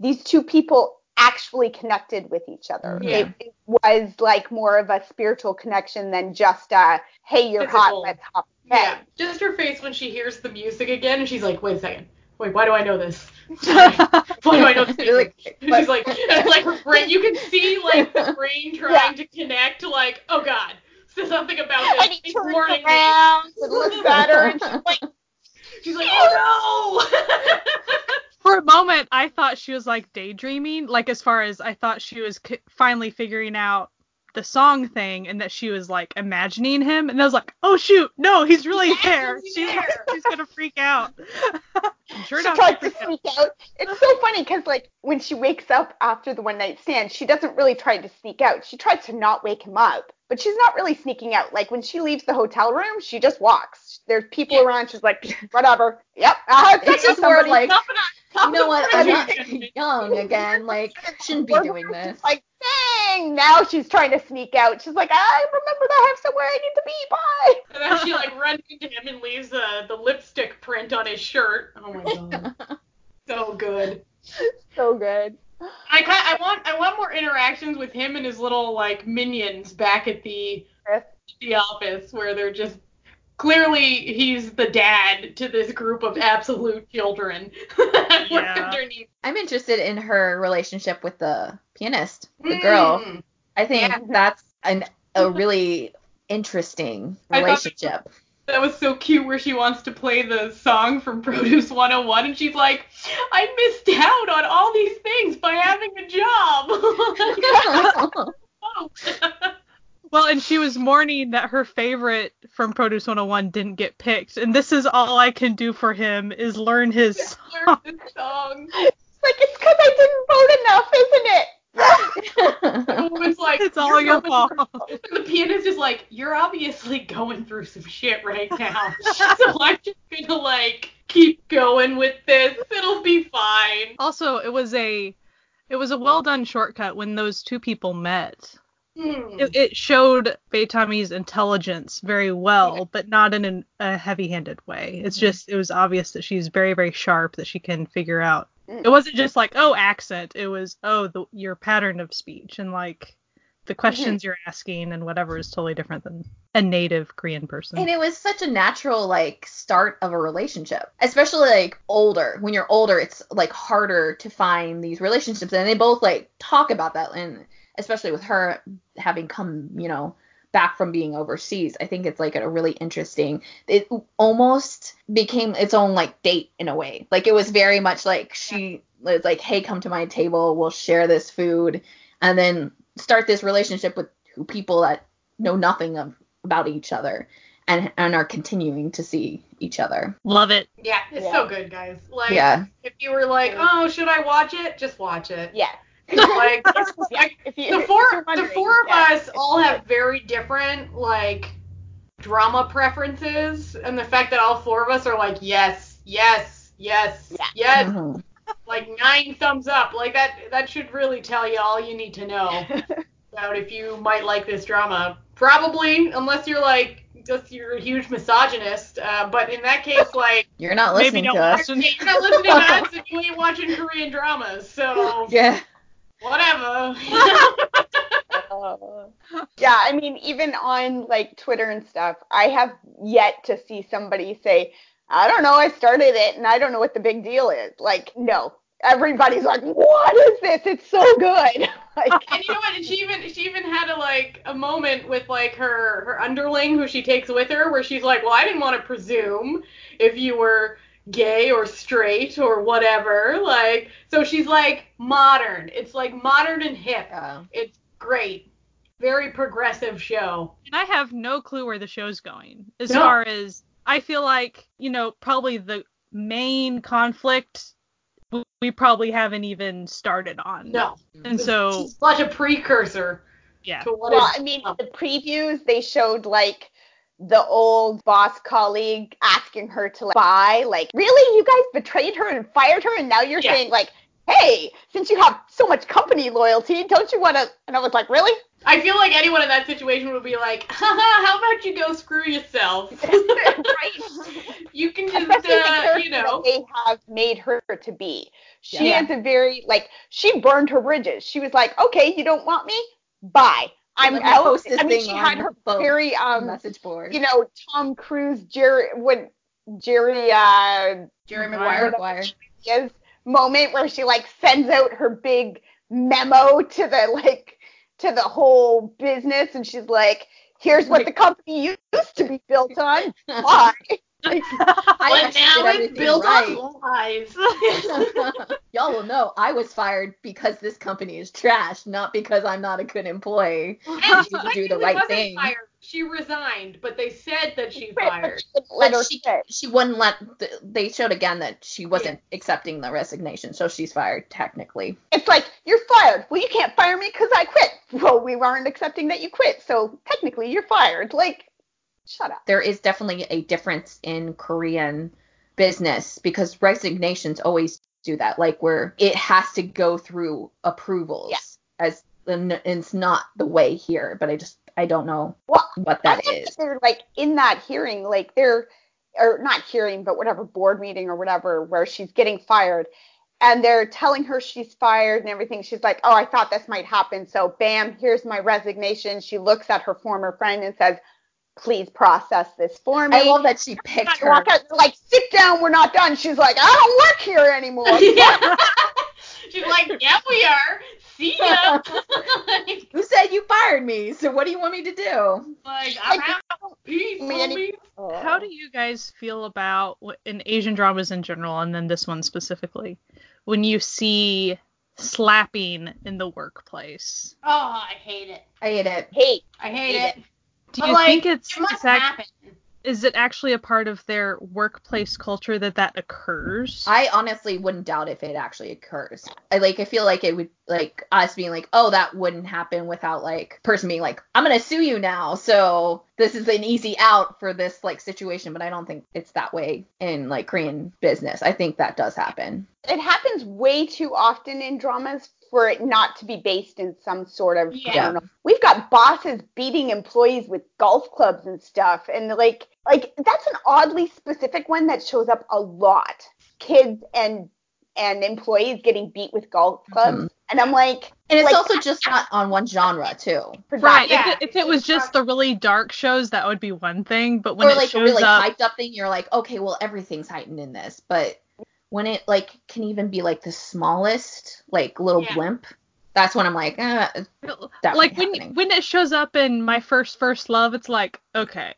these two people actually connected with each other. Mm-hmm. Yeah. It, it was like more of a spiritual connection than just a hey, you're Physical. hot, let's hop in Yeah, just her face when she hears the music again, and she's like, "Wait a second, wait, why do I know this? [laughs] Why do I know [laughs] this?" You're like, she's like, it's like her brain. You can see like the [laughs] brain trying to connect. Like, oh god, so something about this. And he It's turns warning me. around and looks at her and she's like, She's like, oh no. For a moment, I thought she was like daydreaming, like as far as I thought she was c- finally figuring out the song thing and that she was like imagining him. And I was like, oh shoot, no, he's really He's there. actually She's, there. she's gonna freak out. [laughs] sure she tries she to out. sneak out. It's so funny because like when she wakes up after the one night stand, she doesn't really try to sneak out. She tries to not wake him up, but she's not really sneaking out. Like when she leaves the hotel room, she just walks. There's people Yeah. around. She's like, [laughs] whatever. Yep. [laughs] Uh, It's just more like, Confidant- you know what? I'm not young again. Like, shouldn't be doing this. Like, dang. Now she's trying to sneak out. She's like, I remembered I have somewhere I need to be. Bye. And then she like runs into him and leaves uh, the lipstick print on his shirt. Oh my god, [laughs] so good. So good. I kind I want I want more interactions with him and his little like minions back at the Chris. the office where they're just clearly he's the dad to this group of absolute children. [laughs] Yeah. I'm interested in her relationship with the pianist, the girl. Mm. I think Yeah. that's an a really interesting relationship. That was so cute where she wants to play the song from [laughs] Produce 101 and she's like, I missed out on all these things by having a job. [laughs] [laughs] Well, and she was mourning that her favorite from Produce 101 didn't get picked, and this is all I can do for him is learn his Learn this song. It's like, it's because I didn't vote enough, isn't it? It was like, It's all your fault. through-" [laughs] The pianist is like, you're obviously going through some shit right [laughs] now. so I'm just gonna like keep going with this. It'll be fine. Also, it was a it was a well done shortcut when those two people met. Hmm. It, it showed Bae Ta-mi's intelligence very well, but not in an, a heavy-handed way. It's just it was obvious that she's very very sharp that she can figure out. Mm. It wasn't just like oh accent. It was oh the, your pattern of speech and like the questions mm-hmm. you're asking and whatever is totally different than a native Korean person. And it was such a natural like start of a relationship, especially like older. When you're older, it's like harder to find these relationships, and they both like talk about that, and especially with her having come, you know, back from being overseas, I think it's like a really interesting. It almost became its own like date in a way. Like it was very much like she was like, "Hey, come to my table. We'll share this food," and then start this relationship with people that know nothing of, about each other and and are continuing to see each other. Love it. Yeah, it's Yeah. so good, guys. Like, Yeah. if you were like, oh, should I watch it? Just watch it. Yeah. Like, [laughs] yeah. If you, the four you're the four of yeah. us all have very different like drama preferences and the fact that all four of us are like yes yes yes Yeah. yes Mhm. like nine thumbs up like that that should really tell you all you need to know [laughs] about if you might like this drama probably unless you're like just you're a huge misogynist uh, but in that case [laughs] like You're not Maybe listening don't to us. you're not listening to us and you ain't watching korean dramas so Yeah. Whatever Uh, [laughs] yeah, I mean, even on like Twitter and stuff, I have yet to see somebody say, I don't know, I started it and I don't know what the big deal is. Like, no. Everybody's like, what is this? It's so good. [laughs] like, And you know what? And she even she even had a like a moment with like her her underling who she takes with her where she's like, well, I didn't want to presume if you were gay or straight or whatever. Like, so she's like modern. It's like modern and hip. Yeah. It's great. Very progressive show. And I have no clue where the show's going. As No. far as I feel like, you know, probably the main conflict we probably haven't even started on. No. And so, It's such a precursor yeah. to what well, is- I mean, the previews, they showed like the old boss colleague asking her to like, buy. Like, really? You guys betrayed her and fired her and now you're Yeah. saying like, hey, since you have so much company loyalty, don't you want to? And I was like, really? I feel like anyone in that situation would be like, [laughs] haha, how about you go screw yourself? [laughs] right. [laughs] you can just, Especially uh, you know. they have made her to be. She Yeah. is a very like she burned her bridges. She was like, okay, you don't want me, bye. I'm Let me out. post this I mean, she had her the very um, message board. you know, Tom Cruise, Jerry, when Jerry uh, Jerry Maguire. Maguire. moment where she like sends out her big memo to the like to the whole business, and she's like, here's what the company used to be built on. Bye. [laughs] I she now did it's everything built right. on lies. [laughs] Y'all will know I was fired because this company is trash, not because I'm not a good employee. And You she do the technically right wasn't thing. fired. She resigned, but they said that she But fired. she But she, she wouldn't let. They showed again that she wasn't accepting the resignation, so she's fired technically. It's like you're fired. Well, you can't fire me because I quit. Well, we weren't accepting that you quit, so technically you're fired. Like, shut up. There is definitely a difference in Korean business because resignations always do that, like where it has to go through approvals. Yeah. As and it's not the way here, but I just I don't know Well, what that is. They're like in that hearing, like they're or not hearing, but whatever board meeting or whatever, where she's getting fired, and they're telling her she's fired and everything. She's like, "Oh, I thought this might happen, so bam, here's my resignation." She looks at her former friend and says, "Please process this for me." I love that she picked her. walk out, like, "Sit down, we're not done." She's like, "I don't work here anymore." [laughs] yeah. [laughs] She's like, yeah, we are. See ya. [laughs] like, Who said you fired me? So what do you want me to do? like, I'm Like, out. Peace, I mean, any- homie. How do you guys feel about in Asian dramas in general, and then this one specifically, when you see slapping in the workplace? Oh, I hate it. I hate it. Hate. I hate Hate it. Do you like, think it's, It must it's act- happen. is it actually a part of their workplace culture that that occurs? I honestly wouldn't doubt if it actually occurs. I like I feel like it would like us being like, oh, that wouldn't happen without like person being like, I'm gonna sue you now, so this is an easy out for this like situation. But I don't think it's that way in like Korean business. I think that does happen. it happens way too often in dramas for it not to be based in some sort of Yeah. I don't know. We've got bosses beating employees with golf clubs and stuff and like like that's an oddly specific one that shows up a lot. Kids and and employees getting beat with golf clubs. Mhm. And I'm like And it's Like- also just not on one genre too. Right. Yeah, if it, if it was just just the really dark shows, that would be one thing. But when or it like a shows really up, hyped up thing, you're like, okay, well everything's heightened in this, but when it like can even be like the smallest like little Yeah. blimp, that's when I'm like, uh, definitely like when happening. when it shows up in my first first love, it's like okay,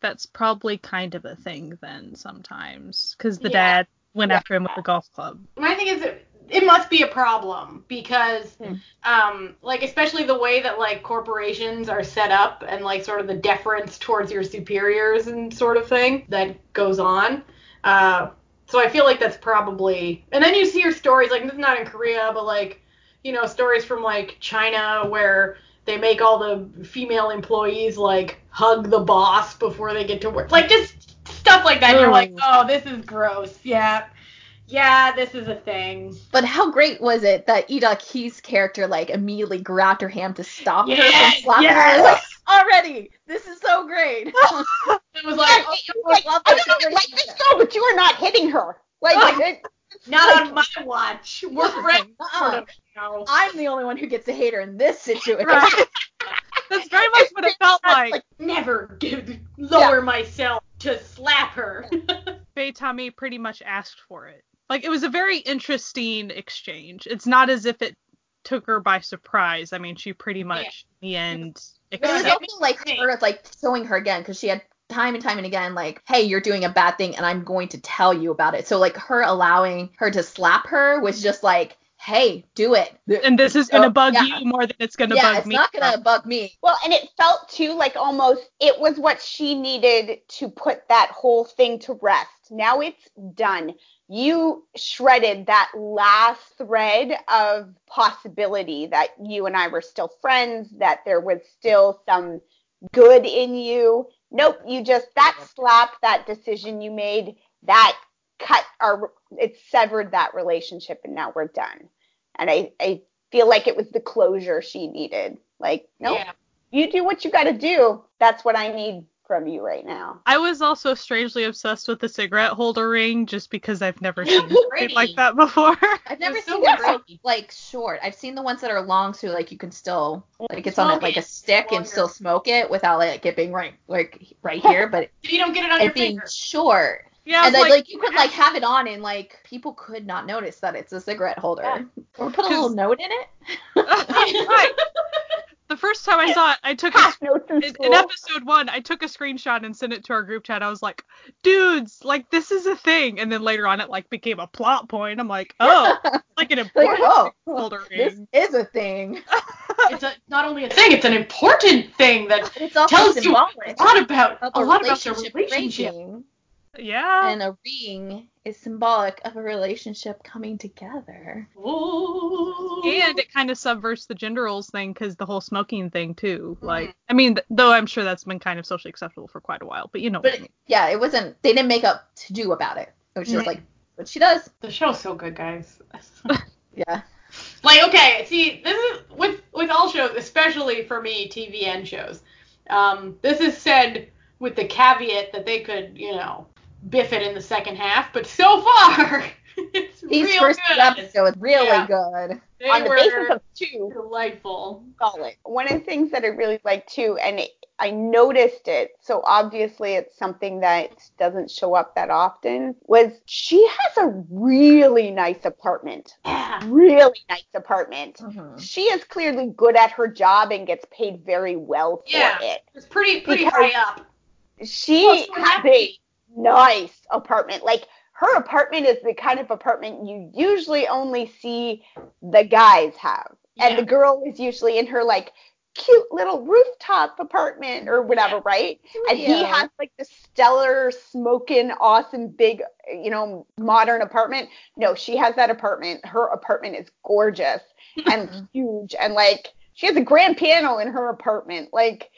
that's probably kind of a thing then sometimes because the Yeah. dad went Yeah. after him with the golf club. My thing is, it, it must be a problem because, Hmm. um, like especially the way that like corporations are set up and like sort of the deference towards your superiors and sort of thing that goes on. Uh, so I feel like that's probably. And then you see your stories like this is not in Korea, but like you know stories from like China where they make all the female employees like hug the boss before they get to work. Like just stuff like that. You're like, oh, this is gross. Yeah. Yeah, this is a thing. But how great was it that Lee Da-hee's character like immediately grabbed her hand to stop her from slapping yes. her? Like, already, this is so great. [laughs] It was like, oh, It's oh, like, love I don't oh, even like this girl, but you are not hitting her. Like, it, not on my watch. [laughs] We're friends. Uh-uh. sort of now. I'm the only one who gets to hate her in this situation. Right. [laughs] That's very much what it felt That's like. Never give, lower myself to slap her. Bae Ta-mi pretty much asked for it. Like it was a very interesting exchange. It's not as if it took her by surprise. I mean, she pretty much in the end. But it was also like her like showing her again because she had time and time and again like, hey, you're doing a bad thing and I'm going to tell you about it. So like her allowing her to slap her was just like, hey, do it. and this is gonna Oh, bug yeah. you more than it's gonna yeah, bug it's me. not gonna bug me. Well, and it felt too like almost it was what she needed to put that whole thing to rest. Now it's done. You shredded that last thread of possibility that you and I were still friends, that there was still some good in you. Nope, you just that slap, that decision you made, that cut our it severed that relationship and now we're done. And I, I feel like it was the closure she needed. Like, nope, Yeah. you do what you got to do. That's what I need from you right now. I was also strangely obsessed with the cigarette holder ring just because I've never seen Pretty. anything like that before. I've [laughs] never was so seen them so, like short. I've seen the ones that are long, so like you can still like it's on Smoke it, like a stick and still smoke it without like it being right like right here, but [laughs] So you don't get it on your it being finger. short. yeah, and then like, like, you could like have it on and like people could not notice that it's a cigarette holder. Yeah. Or put a little note in it. [laughs] right. The first time I saw it, I took a [laughs] Half in in, episode one, I took a screenshot and sent it to our group chat. I was like, dudes, like this is a thing. And then later on, it like became a plot point. I'm like, oh, it's [laughs] like an Like, oh, important oh, folder this ring. is a thing. [laughs] It's a, not only a thing, it's an important thing that It's also tells you a lot about of a lot about the relationship relationship. Breaking. Yeah. And a ring is symbolic of a relationship coming together. Ooh. And it kind of subverts the gender roles thing because the whole smoking thing too. Mm-hmm. Like, I mean, th- though I'm sure that's been kind of socially acceptable for quite a while, but you know. what I But mean. yeah, it wasn't. They didn't make up to do about it. It was just Mhm. like what she does. the show's so good, guys. [laughs] Yeah. like, okay, see, this is with with all shows, especially for me, TVN shows. Um, this is said with the caveat that they could, you know, biff it in the second half, but so far, [laughs] it's These real first good. two episodes really Yeah. good. They on the were basis of two, delightful. solid. One of the things that I really like too, and it, I noticed it, so obviously it's something that doesn't show up that often, was she has a really nice apartment. Yeah. Really nice apartment. Mhm. She is clearly good at her job and gets paid very well for Yeah. it. It's pretty pretty Because- high up. She Well, so has happy. Nice apartment. Like her apartment is the kind of apartment you usually only see the guys have. And Yeah. the girl is usually in her like cute little rooftop apartment or whatever, right? And he has like the stellar, smoking, awesome, big, you know, modern apartment. No, she has that apartment. Her apartment is gorgeous and [laughs] huge. And like, she has a grand piano in her apartment. Like,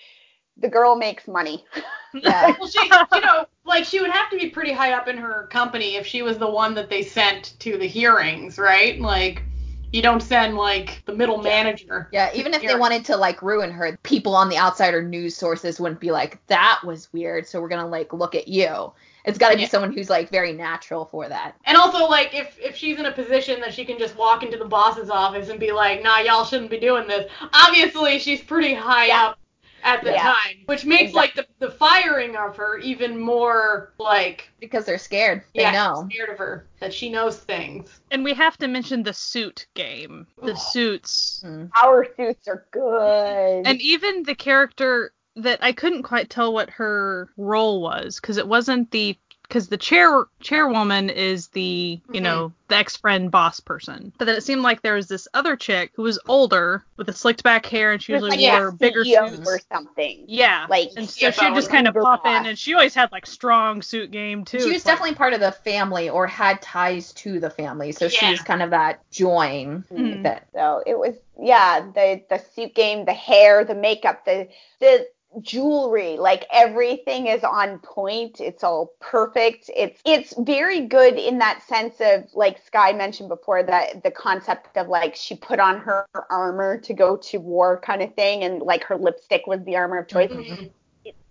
the girl makes money. [laughs] Yeah. Well, she, you know, like she would have to be pretty high up in her company if she was the one that they sent to the hearings, right? Like, you don't send like the middle manager. Yeah, even if they wanted to like ruin her, people on the outside or news sources wouldn't be like, that was weird, so we're gonna like look at you. It's gotta be Yeah. someone who's like very natural for that. And also, like, if if she's in a position that she can just walk into the boss's office and be like, "Nah, y'all shouldn't be doing this." Obviously, she's pretty high Yeah. up at the Yeah. time, which makes like the the firing of her even more like, Because they're scared. They yeah, know. scared of her that she knows things. And we have to mention the suit game. The suits. Mm. Our suits are good. And even the character that I couldn't quite tell what her role was because it wasn't the because the chair chairwoman is the you Mhm. know the ex friend boss person, but then it seemed like there was this other chick who was older with the slicked back hair and she She was usually like wore a bigger CEO suits. or something. Yeah, Like and so she'd just kind of uber pop boss. in, and she always had like strong suit game too. She was It's like- definitely part of the family or had ties to the family, so she was kind of that join Mhm. that So it was yeah, the the suit game, the hair, the makeup, the the jewelry, like everything is on point. It's all perfect. It's it's very good in that sense of like Sky mentioned before that the concept of like she put on her armor to go to war kind of thing and like her lipstick was the armor of choice. Mhm.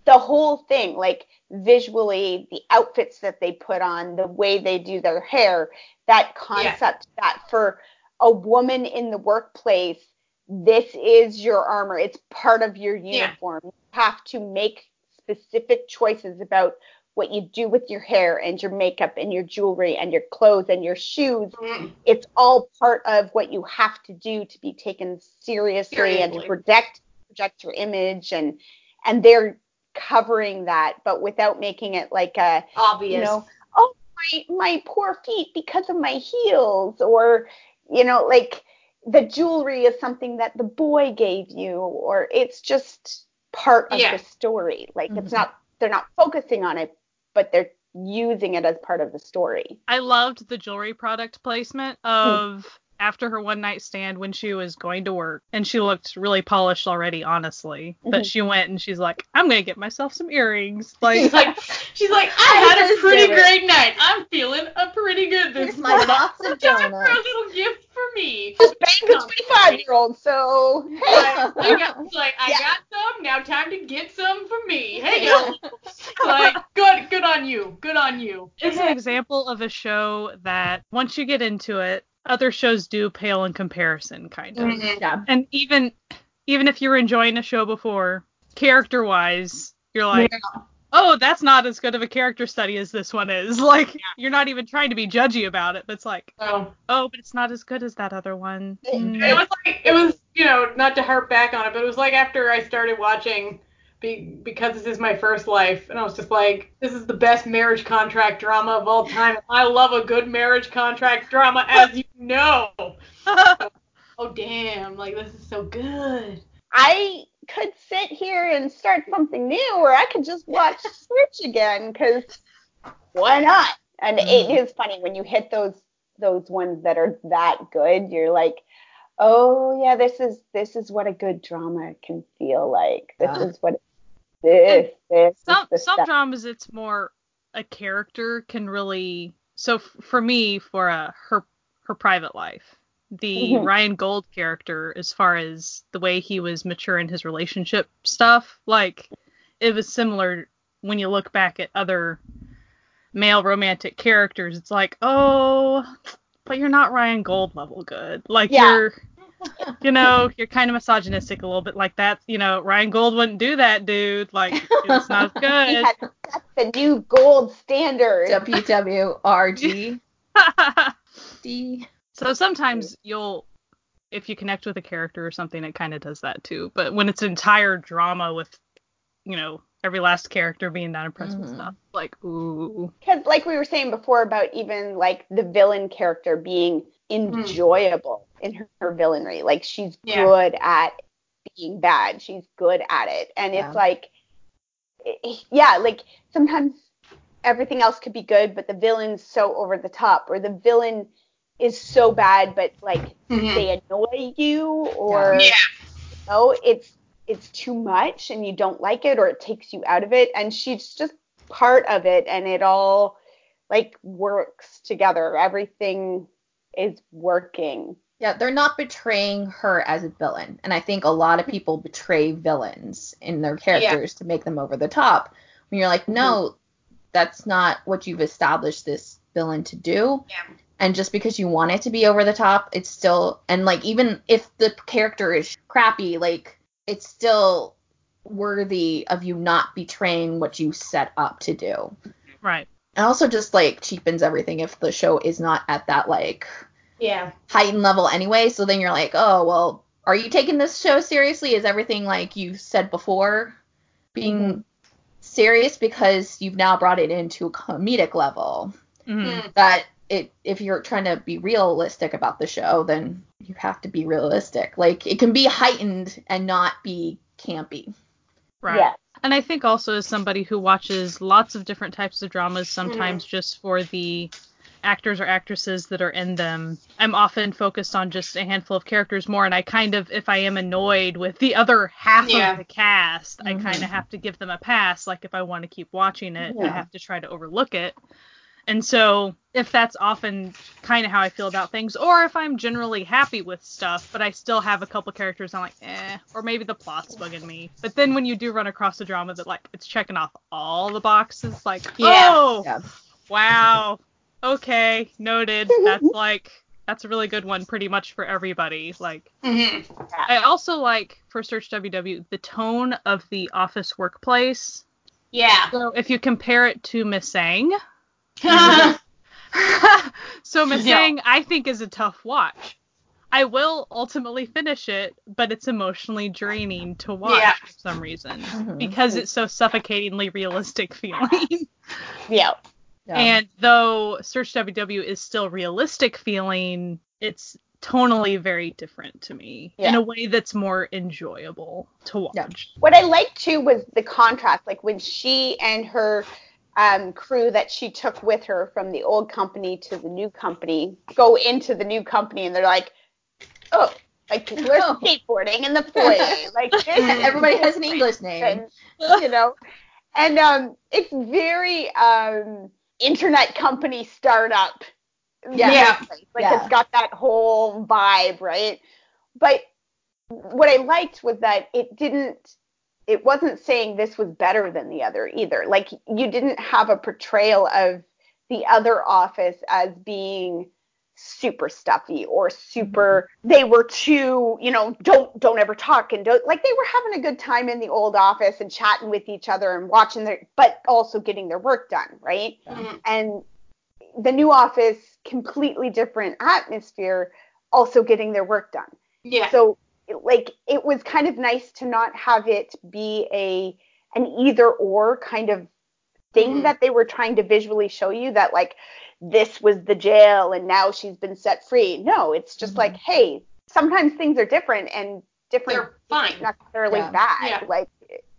the whole thing, like visually, the outfits that they put on, the way they do their hair, that concept that for a woman in the workplace, this is your armor. It's part of your Yeah. uniform. You have to make specific choices about what you do with your hair and your makeup and your jewelry and your clothes and your shoes. Mhm. It's all part of what you have to do to be taken seriously and to Seriously. project project your image and and they're covering that but without making it like a Obvious. you know oh my my poor feet because of my heels or you know like the jewelry is something that the boy gave you or it's just part of Yeah. the story like it's Mhm. not they're not focusing on it but they're using it as part of the story I loved the jewelry product placement of after her one night stand when she was going to work and she looked really polished already, honestly. But Mhm. she went and she's like, I'm gonna get myself some earrings. [laughs] Like She's like, she's like, I I had a pretty great night. I'm feeling a pretty good this Here's my morning. box of Time for a donuts. little gift for me. just banged a 25 year old so hey I, I got it's like I Yeah. got some. Now time to get some for me. [laughs] Hey yo, like good, good on you. Good on you. it's an example of a show that once you get into it, other shows do pale in comparison, kind of. Mhm. Yeah. And even even if you were enjoying a show before, character wise, you're like, oh, that's not as good of a character study as this one is. [laughs] Like, you're not even trying to be judgy about it, but it's like, So oh, but it's not as good as that other one. It- Mm. it was like it was you know not to harp back on it, but it was like after I started watching. Be, because this is my first life, and I was just like, this is the best marriage contract drama of all time. [laughs] I love a good marriage contract drama, as you know. [laughs] Oh damn, like this is so good. I could sit here and start something new, or I could just watch [laughs] Switch again, because why not? And it mm-hmm. is funny when you hit those those ones that are that good. You're like, oh yeah, this is this is what a good drama can feel like. This Yeah. is what this this some is some stuff. dramas it's more a character can really so f- for me for a her her private life the Mhm. Ryan Gold character as far as the way he was mature in his relationship stuff like it was similar when you look back at other male romantic characters it's like oh but you're not Ryan Gold level good like Yeah. you're [laughs] you know, you're kind of misogynistic a little bit like that. You know, Ryan Gold wouldn't do that, dude. Like, it's [laughs] not He good. has set the new gold standard. WWRG. [laughs] D. so sometimes you'll, if you connect with a character or something, it kind of does that too. But when it's entire drama with, you know, every last character being not impressed with Mhm. stuff, like, ooh. Because, like we were saying before about even like the villain character being enjoyable in her, her villainry, like she's Yeah. good at being bad, she's good at it, and Yeah. it's like, yeah, like sometimes everything else could be good, but the villain's so over the top, or the villain is so bad, but like mm-hmm. they annoy you, or Yeah. you know, it's it's too much and you don't like it or it takes you out of it and she's just part of it and it all like works together everything is working Yeah, they're not betraying her as a villain. And I think a lot of people betray villains in their characters to make them over the top. When you're like, no, mm-hmm. that's not what you've established this villain to do. Yeah. And just because you want it to be over the top, it's still and like even if the character is crappy, like it's still worthy of you not betraying what you set up to do. Right. And also just like cheapens everything if the show is not at that like Yeah. heightened level anyway. So then you're like, oh well, are you taking this show seriously? Is everything like you said before being Mhm. serious because you've now brought it into a comedic level? Mhm. That it if you're trying to be realistic about the show, then you have to be realistic. Like it can be heightened and not be campy. Right. yeah And I think also as somebody who watches lots of different types of dramas, sometimes just for the actors or actresses that are in them, I'm often focused on just a handful of characters more. And I kind of, if I am annoyed with the other half Yeah. of the cast, I Mhm. kind of have to give them a pass. Like if I want to keep watching it, I have to try to overlook it. And so, if that's often kind of how I feel about things, or if I'm generally happy with stuff, but I still have a couple characters I'm like, eh, or maybe the plot's bugging me. But then when you do run across a drama that like it's checking off all the boxes, like, Yeah. oh, Yeah. wow, okay, noted. [laughs] That's like that's a really good one, pretty much for everybody. Like, Mm-hmm. I also like for Search WW the tone of the office workplace. Yeah. So if you compare it to Misaeng, yeah. [laughs] so Miss Yeah. I think, is a tough watch. I will ultimately finish it, but it's emotionally draining to watch Yeah. for some reason Mhm. because it's so suffocatingly realistic [laughs] feeling. yeah Yeah. And though Search WW is still realistic feeling, it's tonally very different to me in a way that's more enjoyable to watch. Yeah. what i liked too was the contrast like when she and her um, crew that she took with her from the old company to the new company go into the new company and they're like oh like [laughs] we're Oh. skateboarding in the foyer [laughs] like this Everybody has an English name. and, you know and um it's very um internet company startup Yeah. Yeah. like Yeah. it's got that whole vibe right but what i liked was that it didn't it wasn't saying this was better than the other either. Like you didn't have a portrayal of the other office as being super stuffy or super they were too you know don't don't ever talk and don't like they were having a good time in the old office and chatting with each other and watching their but also getting their work done right? Mhm. and the new office completely different atmosphere also getting their work done. Yeah. so like it was kind of nice to not have it be a an either or kind of thing Mhm. that they were trying to visually show you that like this was the jail and now she's been set free no it's just Mhm. like hey sometimes things are different and different They're fine. isn't necessarily Yeah. bad Yeah. like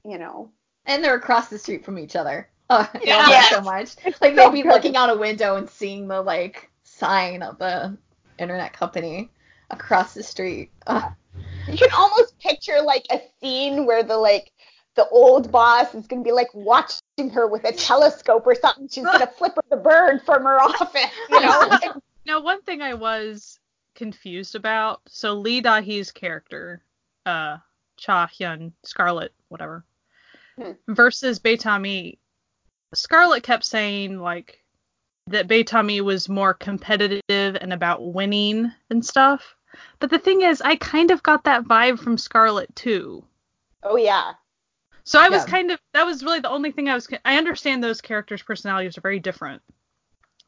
you know And they're across the street from each other. [laughs] Oh, Yeah. love that Yeah. so much. Like so they'll be good. looking out a window and seeing the like sign of the internet company across the street. Ugh. You can almost picture like a scene where the like the old boss is gonna be like watching her with a telescope or something. She's gonna [laughs] flip her the bird from her office, you know. [laughs] Now, one thing I was confused about, so Lee Da-hee's character, uh, Cha Hyun, Scarlet, whatever, Hmm. versus Bae Ta-mi, Scarlet kept saying like that Bae Ta-mi was more competitive and about winning and stuff. But the thing is, I kind of got that vibe from Scarlet too. oh yeah, So I was Yeah. kind of that was really the only thing I was I understand those characters' personalities are very different.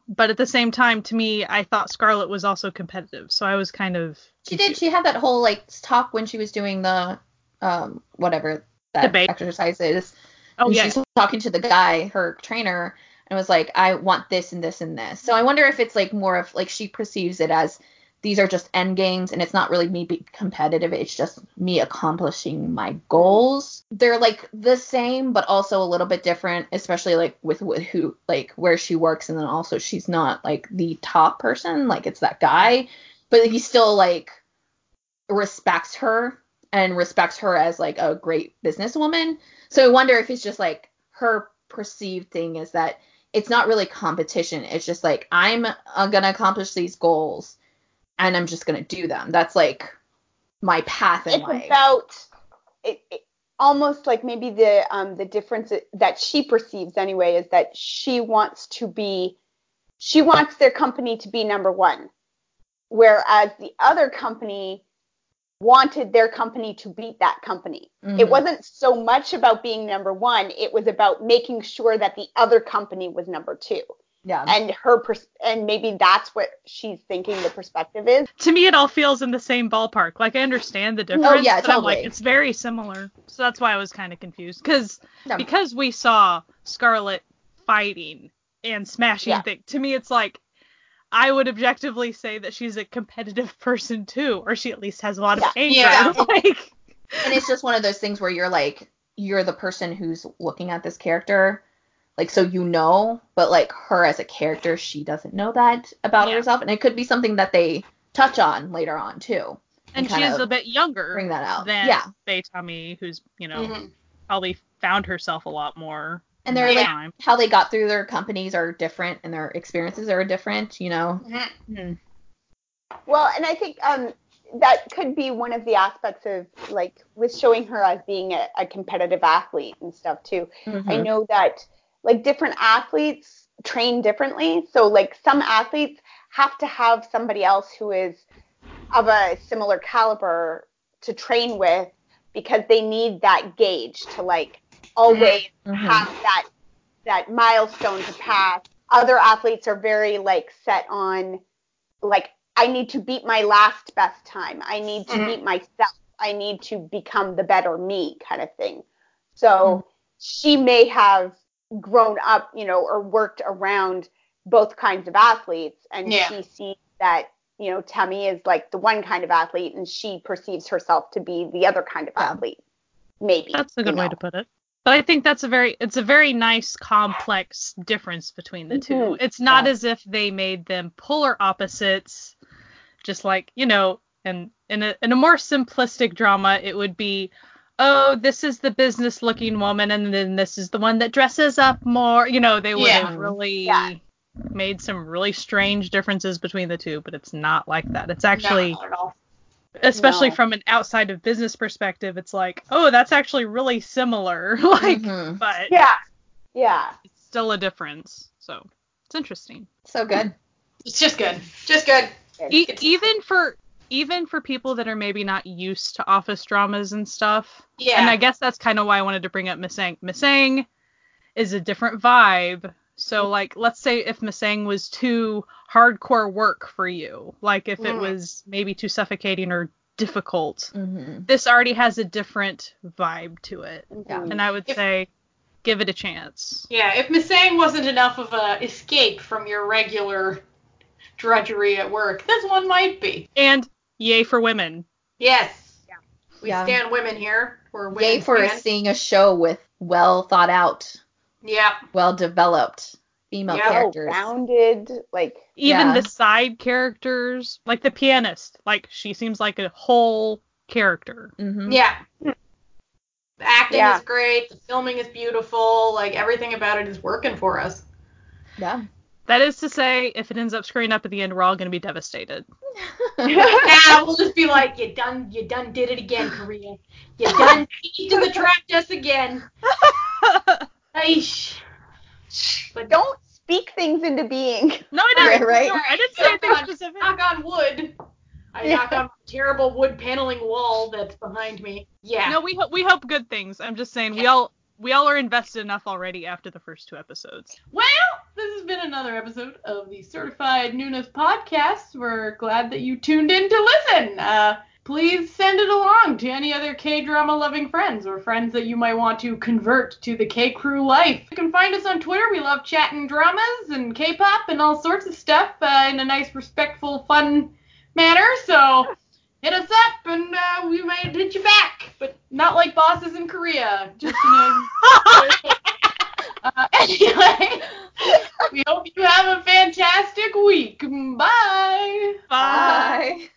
But at the same time to me I thought Scarlet was also competitive. So I was kind of She did. She had that whole like talk when she was doing the um whatever that Debate. exercise is. Oh and yeah. she's talking to the guy, her trainer, and was like, I want this and this and this. So I wonder if it's like more of like she perceives it as these are just end games and it's not really me being competitive, it's just me accomplishing my goals. They're like the same but also a little bit different, especially like with, who like where she works and then also she's not like the top person, like it's that guy, but he still like respects her and respects her as like a great businesswoman. So I wonder if it's just like her perceived thing is that it's not really competition. It's just like I'm uh, gonna accomplish these goals, and I'm just gonna do them. That's like my path in it's life. about it, it, almost like maybe the um the difference that she perceives anyway is that she wants to be she wants their company to be number one, whereas the other company wanted their company to beat that company. Mhm. It wasn't so much about being number one, it was about making sure that the other company was number two. Yeah. And her pers- and maybe that's what she's thinking the perspective is. to me it all feels in the same ballpark. Like I understand the difference, Oh, yeah, but I'm like totally. it's very similar. So that's why I was kind of confused cuz Yeah. because we saw Scarlet fighting and smashing Yeah. things. To me it's like I would objectively say that she's a competitive [laughs] person too, or she at least has a lot of Yeah. anger. Yeah. [laughs] Like and it's just one of those things where you're like you're the person who's looking at this character like so you know but like her as a character she doesn't know that about Yeah. herself and it could be something that they touch on later on too and kind she's a bit younger bring that out than yeah Bae Ta-mi, who's, you know, Mhm. probably found herself a lot more. and they're like time. how they got through their companies are different and their experiences are different you know Mhm. Well, and I think um, that could be one of the aspects of like with showing her as being a, a competitive athlete and stuff too. I Mhm. know that like different athletes train differently. So like some athletes have to have somebody else who is of a similar caliber to train with because they need that gauge to like always Mhm. have that that milestone to pass. Other athletes are very like set on like I need to beat my last best time. I need to Mhm. beat myself. I need to become the better me kind of thing. So she may have grown up, you know, or worked around both kinds of athletes and Yeah. she sees that, you know, Ta-mi is like the one kind of athlete and she perceives herself to be the other kind of Yeah. athlete. Maybe. That's a good way know. to put it. But I think that's a very it's a very nice complex difference between the two. Mhm. It's not Yeah. as if they made them polar opposites just like, you know, and in a in a more simplistic drama it would be oh, this is the business looking woman and then this is the one that dresses up more, you know, they would Yeah. have really Yeah. made some really strange differences between the two, but it's not like that. It's actually No, not at all. especially No. from an outside of business perspective, it's like, oh, that's actually really similar. [laughs] like, Mhm. but Yeah. Yeah. it's still a difference. So it's interesting. so good It's just good. Just good. E- even for even for people that are maybe not used to office dramas and stuff. Yeah. And I guess that's kind of why I wanted to bring up Misaeng. Misaeng is a different vibe. So like let's say if Misaeng was too hardcore work for you, like if it Mm. was maybe too suffocating or difficult, Mm-hmm. this already has a different vibe to it. Yeah. And I would If- say give it a chance. Yeah, if Misaeng wasn't enough of a escape from your regular drudgery at work, this one might be. And yay for women. Yes. Yeah. We Yeah. stand women here. We're women. Yay for stand. seeing a show with well thought out, Yeah. well developed female Yeah. characters. rounded, like Even Yeah. the side characters, like the pianist, like she seems like a whole character. hmm Yeah. The acting Yeah. is great. The filming is beautiful. Like everything about it is working for us. Yeah. That is to say, if it ends up screwing up at the end, we're all going to be devastated. [laughs] yeah, we'll just be like, you done, you done did it again, Korea. You done [laughs] cheated the trapped us again. [laughs] Aish. But don't speak things into being. No, I didn't. Right, right. No, I didn't say anything on- specific. knock on wood. I Yeah. knock on the terrible wood paneling wall that's behind me. Yeah. No, we ho- we hope good things. I'm just saying we all we all are invested enough already after the first two episodes. Well, this has been another episode of the Certified Nunas Podcast. We're glad that you tuned in to listen. Uh, please send it along to any other K drama loving friends or friends that you might want to convert to the K Crew life. You can find us on Twitter. We love chatting dramas and K pop and all sorts of stuff uh, in a nice, respectful, fun manner. So hit us up and uh, we might hit you back, but not like bosses in Korea. Just you know. [laughs] uh, [laughs] anyway, we hope you have a fantastic week. Bye. Bye. Bye.